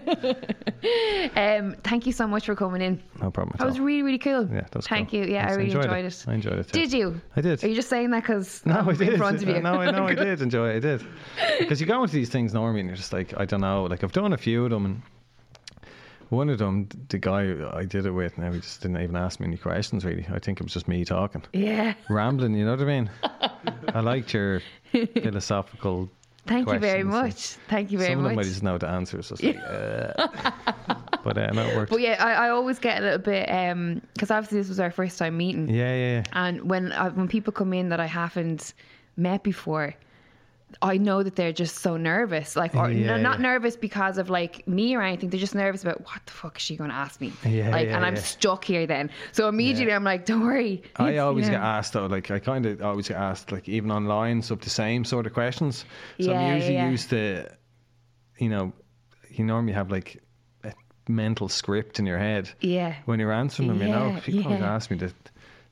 Um, thank you so much for coming in. No problem at That all. was really, really cool. Yeah, that was Thank cool. you. Yeah, Yes, I really enjoyed enjoyed, it. it. I enjoyed it too. Did you? I did. Are you just saying that because No, I I'm did. in front of you? No, I know I *laughs* did enjoy it. I did. Because you go into these things normally and you're just like, I don't know. Like, I've done a few of them and one of them, the guy I did it with, now he just didn't even ask me any questions really. I think it was just me talking. Yeah. Rambling, you know what I mean? *laughs* I liked your philosophical Thank you very much. Thank you very Some of them I much. just know the answers. Like, uh. *laughs* but uh, no, it worked. But yeah, I, I always get a little bit because obviously this was our first time meeting, Yeah, yeah, yeah. and when I, when people come in that I haven't met before, I know that they're just so nervous. Like, or Yeah, no, not yeah. nervous because of like me or anything. They're just nervous about what the fuck is she going to ask me? Yeah, like, yeah, and I'm stuck here then. So immediately I'm like, don't worry. I always yeah. get asked though, like I kind of always get asked, like even online, so the same sort of questions. So I'm usually used to, you know, you normally have like a mental script in your head Yeah. when you're answering them. you know, people always ask me that.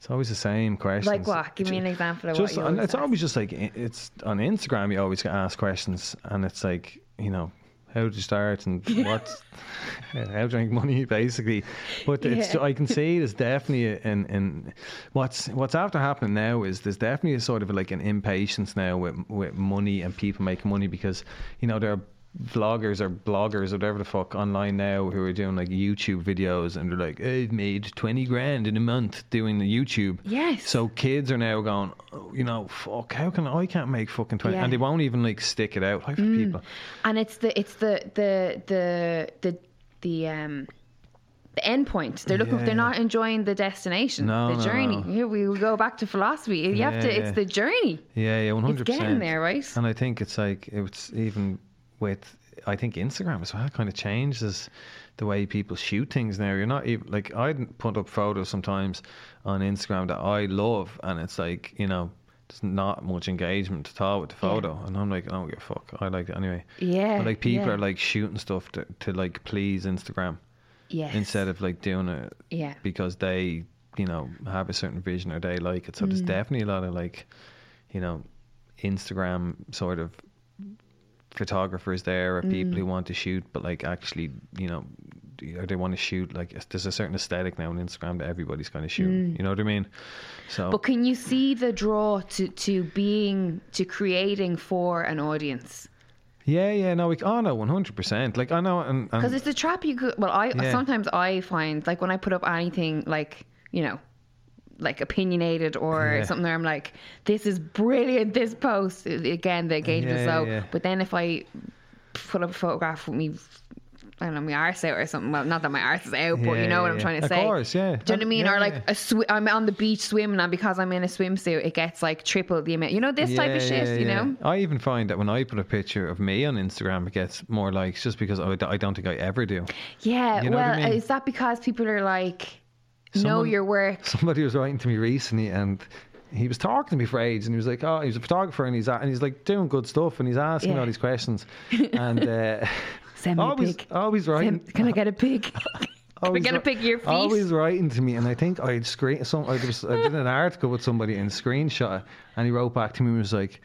It's always the same questions. Like what? Give me an example of what just you and always it's ask. always just like it's on Instagram. You always get asked questions, and it's like you know. How did you start and *laughs* what's how do you make money basically? But it's I can see there's *laughs* definitely in in what's what's after happening now is there's definitely a sort of like an impatience now with with money and people making money because you know there are vloggers or bloggers or whatever the fuck online now who are doing like YouTube videos and they're like I've made 20 grand in a month doing the YouTube Yes. so kids are now going oh, you know fuck how can I can't make fucking 20 Yeah. Mm. and they won't even like stick it out like for people and it's the it's the the the the the um the end point. They're looking. Yeah. They're not enjoying the destination, No, the journey. no. Here we go back to philosophy. You have to. Yeah, It's the journey. Yeah, yeah, one hundred percent. getting there, right? And I think it's like it's even with I think Instagram as well kind of changes the way people shoot things now. You're not even like I'd put up photos sometimes on Instagram that I love, and it's like you know. There's not much engagement at all with the photo, and I'm like, I don't give a fuck. I like it anyway. Yeah, But like people yeah. are like shooting stuff to, to like please Instagram Yes. instead of like doing it Yeah. because they you know have a certain vision or they like it so Mm. there's definitely a lot of like you know instagram sort of photographers there or people Mm. who want to shoot but like actually you know or they want to shoot like there's a certain aesthetic now on instagram that everybody's kind of shooting you know what i mean so Mm. But can you see the draw to to being to creating for an audience? yeah yeah no we, oh no 100% like i know and, and Because it's a trap you could. Well, I Yeah. sometimes I find like when I put up anything like you know, like opinionated or Yeah. something where I'm like, this is brilliant. This post again, the engagement is Yeah, low. yeah. But then if I put up a photograph with me. I don't know, my arse out or something. Well, not that my arse is out, but you know what I'm trying to of say. Of course, yeah. Do you know what I mean? Or like a sw- I'm on the beach swimming, and because I'm in a swimsuit, it gets like triple the amount. You know this type of shit. you know? I even find that when I put a picture of me on Instagram, it gets more likes just because I, I don't think I ever do. Yeah. You know well, I mean? is that because people are like, know your work? *laughs* Somebody was writing to me recently, and he was talking to me for ages, and he was like, "Oh, he's a photographer, and he's and he's like doing good stuff, and he's asking Yeah. all these questions, *laughs* and uh, *laughs* Send me always, a pic. always writing." Send- Can I get a pic? Always get a pic your feet? Always writing to me, and I think I'd screen some. I, was, I did an article with somebody and screenshot, and he wrote back to me and was like,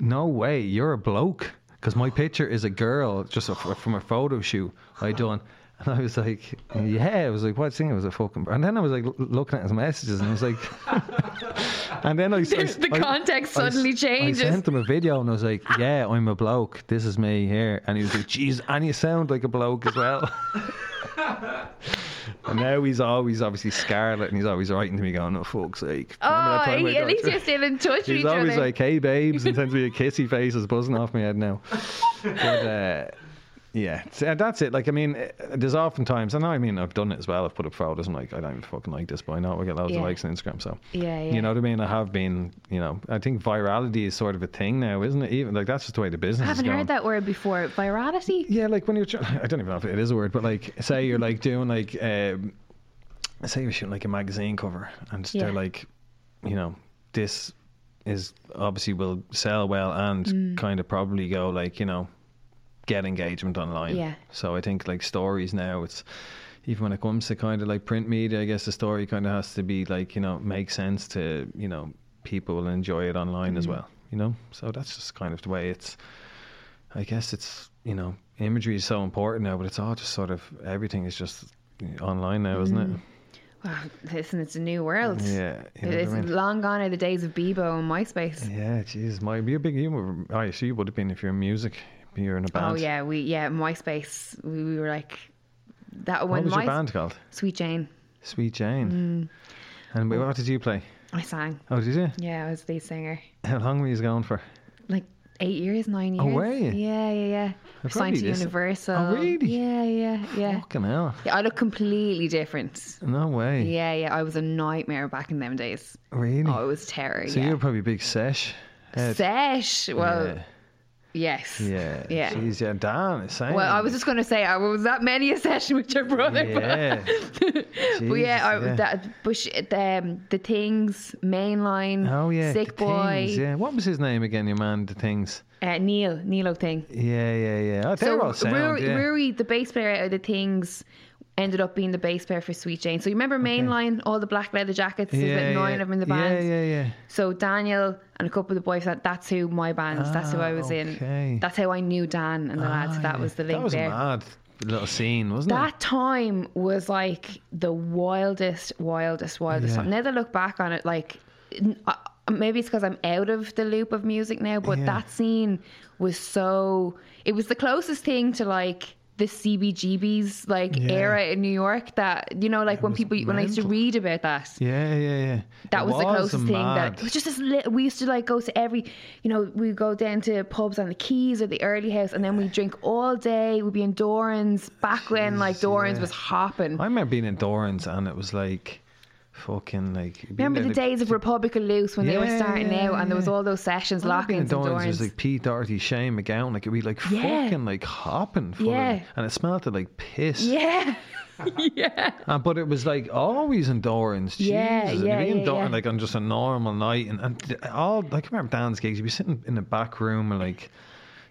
"No way, you're a bloke." Because my picture is a girl, just a, from a photo shoot I done, and I was like, "Yeah." I was like, "What thing?" It was a fucking. And then I was like looking at his messages, and I was like, *laughs* and then I, I The I- context I suddenly changes. I sent him a video, and I was like, "Yeah, I'm a bloke. This is me here," and he was like, "Jeez, and you sound like a bloke as well." *laughs* And now he's always obviously scarlet, and he's always writing to me, going, "Oh fuck's sake!" Oh, he- at least you?" you're still in touch with He's always other. like, "Hey, babes," and sends me a kissy face, is buzzing off my head now. *laughs* But uh, yeah, so that's it. Like, I mean, uh, there's oftentimes, and I mean, I've done it as well. I've put up photos. I'm like, I don't even fucking like this, but I know I get loads Yeah. of likes on Instagram. So Yeah, yeah. you know what I mean. I have been, you know, I think virality is sort of a thing now, isn't it? Even like that's just the way the business I haven't heard that word before. Virality? Yeah, like when you're, *laughs* I don't even know if it is a word, but like, say you're like doing like, um, say you're shooting like a magazine cover, and Yeah. they're like, you know, this is obviously will sell well and Mm. kind of probably go like, you know, get engagement online. Yeah. So I think like stories now, it's even when it comes to kind of like print media, I guess the story kind of has to be like, you know, make sense to, you know, people will enjoy it online Mm. as well, you know? So that's just kind of the way it's, I guess it's, you know, imagery is so important now, but it's all just sort of, everything is just online now, isn't it? Wow, *laughs* listen, it's a new world. Yeah. You know it's I mean? long gone are the days of Bebo and MySpace. Yeah, jeez, my you're a big you I see you would have been if you're in music. You're in a oh, band. Oh yeah, we yeah MySpace. We, we were like that What was my your band called? Sweet Jane. Sweet Jane. Mm. And Oh. what did you play? I sang. Oh, did you? Yeah, I was lead singer. How long were you going for? Like eight years, nine oh, years. Oh, were you? Yeah, yeah, yeah. I Signed to Universal. Oh, really? Yeah, yeah, yeah. Fucking hell. Yeah, I look completely different. No way. Yeah, yeah. I was a nightmare back in them days. Really? Oh, it was terror. so yeah. you were probably a big sesh. head. Sesh. Well, Yeah. Yes. Yeah. Yeah. Jeez, yeah, Dan is saying. Well, I was just going to say, I was that many *laughs* a session with your brother. Yeah. But, *laughs* but yeah, I, yeah. that but sh- the, um, the things mainline. Oh yeah, sick boy. Things, yeah, what was his name again? Your man, the things. Uh, Neil, Neilo thing. Yeah, yeah, yeah. Oh, they're So all sound. Ruri, yeah. Ruri, the bass player out of the things, ended up being the bass player for Sweet Jane. So you remember Mainline, all the black leather jackets. There's about nine yeah. of them in the band. yeah, yeah. yeah. So Daniel and a couple of the boys, that, that's who my band. that's who Ah, I was okay. in. That's how I knew Dan and the lads. Ah, That yeah. was the link That was there. mad little scene, wasn't it? That time was like the wildest, wildest, wildest Yeah. time. Now that I look back on it, like uh, maybe it's because I'm out of the loop of music now, but Yeah. that scene was so. It was the closest thing to like the CBGB's like Yeah. era in New York that you know, like when was people when I used to read about that. Yeah, yeah, yeah. That It was, the closest thing. That it was just this little. We used to like go to every, you know, we go down to pubs on the Quays or the Early House, and then we drink all day. We'd be in Doran's back when like Doran's yeah. was hopping. I remember being in Dorans and it was like fucking like. Remember the days of Republic of Loose when they were starting yeah, out, and there was all those sessions, I remember in lock-ins and Dorans, It was like Pete Doherty, Shane MacGowan, like it'd be like Yeah. fucking like hopping, full Yeah. and it smelled like piss. yeah, *laughs* *laughs* yeah. Uh, but it was like always in. Yeah, Jesus. yeah, and you'd be in yeah, Doran, yeah. like on just a normal night, and, and all like I remember Dan's gigs. You'd be sitting in the back room and like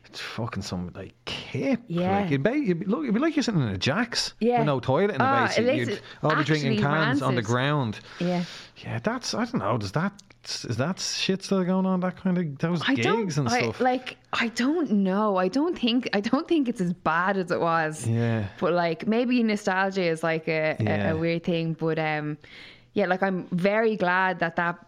it's fucking some like kip. Yeah. like, you'd be, you'd be, look, it'd be like you're sitting in a Jack's Yeah. with no toilet in the Ah, base. it You'd all be drinking cans on the ground. Yeah. Yeah, that's I don't know. Does that is that shit still going on? That kind of those I gigs and I, stuff. like. I don't know. I don't think. I don't think it's as bad as it was. yeah. But like maybe nostalgia is like a, Yeah. a, a weird thing. But um, yeah, like I'm very glad that that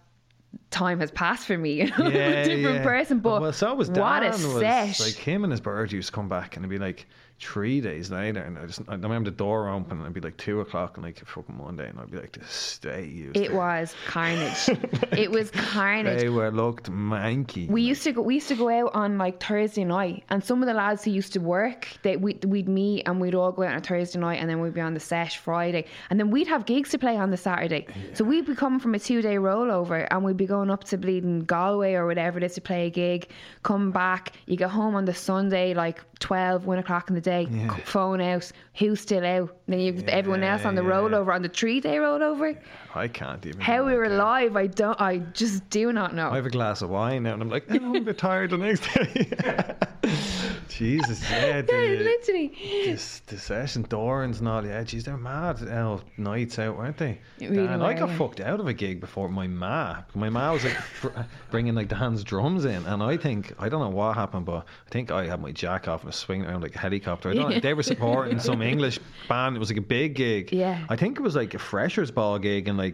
time has passed for me. *laughs* You know? Yeah, a different yeah. person. But well, so was Dan. what a was, set! Like him and his bird used to come back and it'd be like three days later, and I just I remember the door open and it'd be like two o'clock on like fucking Monday, and I'd be like, "This state you." it was carnage. *laughs* it was carnage. They were looked manky. We used to go. We used to go out on like Thursday night, and some of the lads who used to work, they we we'd meet and we'd all go out on a Thursday night, and then we'd be on the set Friday, and then we'd have gigs to play on the Saturday. So we'd be coming from a two day rollover, and we'd be going up to bleeding Galway or whatever it is to play a gig. Come back, you get home on the Sunday like 12, 1 o'clock in the day. Yeah. Phone out, who's still out? Then you everyone else on the yeah. rollover on the three day rollover. I can't even. How we were alive, I don't. I just do not know. I have a glass of wine now, and I'm like, oh, I'm a bit tired the next day. *laughs* Jesus, yeah, the, literally. this, the session, Dorans and all, yeah, geez, they're mad oh, nights out, weren't they? Really Dan, I got yeah. fucked out of a gig before my ma. My ma was like br- bringing like Dan's drums in, and I think I don't know what happened, but I think I had my jack off and was swinging around like a helicopter. I don't know, they were supporting *laughs* some English band. It was like a big gig. Yeah. I think it was like a freshers ball gig and like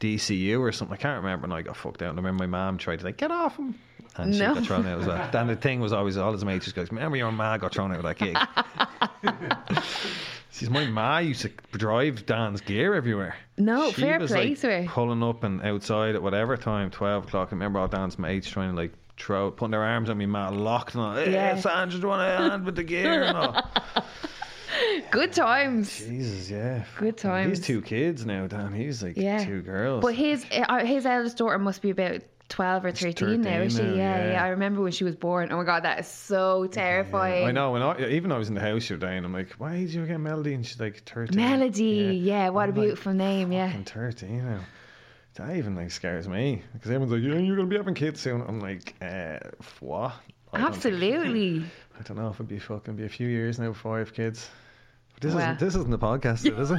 DCU or something. I can't remember. And I got fucked out. And I remember my mom tried to like get off him. And she No. got thrown out as well. *laughs* Then the thing was always all his mates just goes, Remember your ma got thrown out of that gig. *laughs* She's my ma used to drive Dan's gear everywhere. No, she fair was play like to her. pulling up and outside at whatever time, twelve o'clock. I remember all Dan's mates trying to like throw putting their arms on me, ma locked and all, hey, Yeah. Sandra, do you want a hand with the gear and all? *laughs* *laughs* Good times. Jesus, yeah. Good Fucking- He's two kids now, Dan. He's like Yeah. two girls. But his uh, his eldest daughter must be about twelve or thirteen, now, is she? now, yeah, yeah, yeah. I remember when she was born. Oh my god, that is so terrifying. I know. When I, even I was in the house the other day, and I'm like, "Why did you get Melody?" And she's like, 13. Melody, yeah, what a I'm like, beautiful name, yeah. Fucking 13 now. That even like scares me because everyone's like, "Yeah, you're gonna be having kids soon." I'm like, uh, "What?" I don't Absolutely. *laughs* I don't know if it'd be fucking be a few years now before I have kids. But this Well. isn't this isn't the podcast, is it?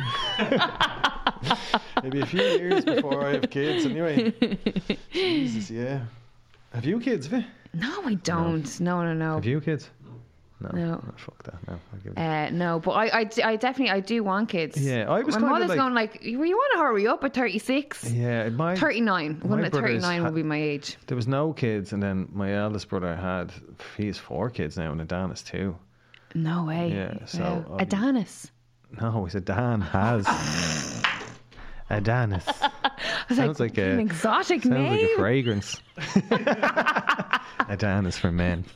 *laughs* It'd a few years before I have kids anyway. Jesus, yeah. Have you kids? Have you? No, I don't. No, no, no. Have you kids? No. No. Oh, fuck that. No. I'll give it. Uh, no, but I, I, d- I definitely, I do want kids. Yeah, I was My mother's like- going like, well, you want to hurry up at 36? yeah, my 39. my One at brothers 39 ha- will be my age. There was no kids, and then my eldest brother had he has four kids now, and Dan is two. No way. Yeah, so, Wow. um, Adonis. No, he said Dan has *laughs* Adonis. Sounds like, like a- an exotic Sounds name. like a fragrance. *laughs* Adonis for men. *laughs*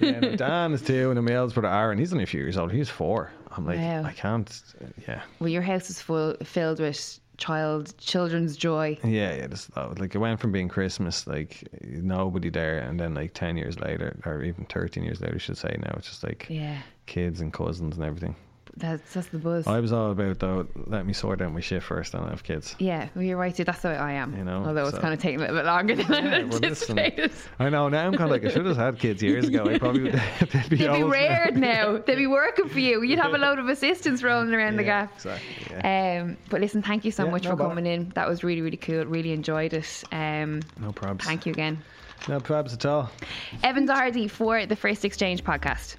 yeah, no, Dan is two, and then my eldest brother Aaron, he's only a few years old. He's four. I'm like, Wow. I can't. Yeah, well, your house is full, filled with child, children's joy. Yeah, yeah. Just oh, like it went from being Christmas, like nobody there, and then like ten years later, or even thirteen years later, I should say now, it's just like Yeah, kids and cousins and everything. That's that's the buzz. I was all about though. Let me sort out my shit first, and I have kids. yeah, well, you're right. Too. That's the way I am. You know, although it's so- kind of taking a little bit longer than I Yeah, listen, anticipated. I know now. I'm kind of like I should have had kids years ago. I probably would. *laughs* *laughs* they'd be, They'd be old now. They'd be working for you. You'd have a load of assistants rolling around the Yeah, gap. Exactly. Yeah. Um, but listen, thank you so much no for bother. coming in. That was really, really cool. Really enjoyed it. Um, no problems. thank you again. No problems at all. Evan Doherty for the First Exchange podcast.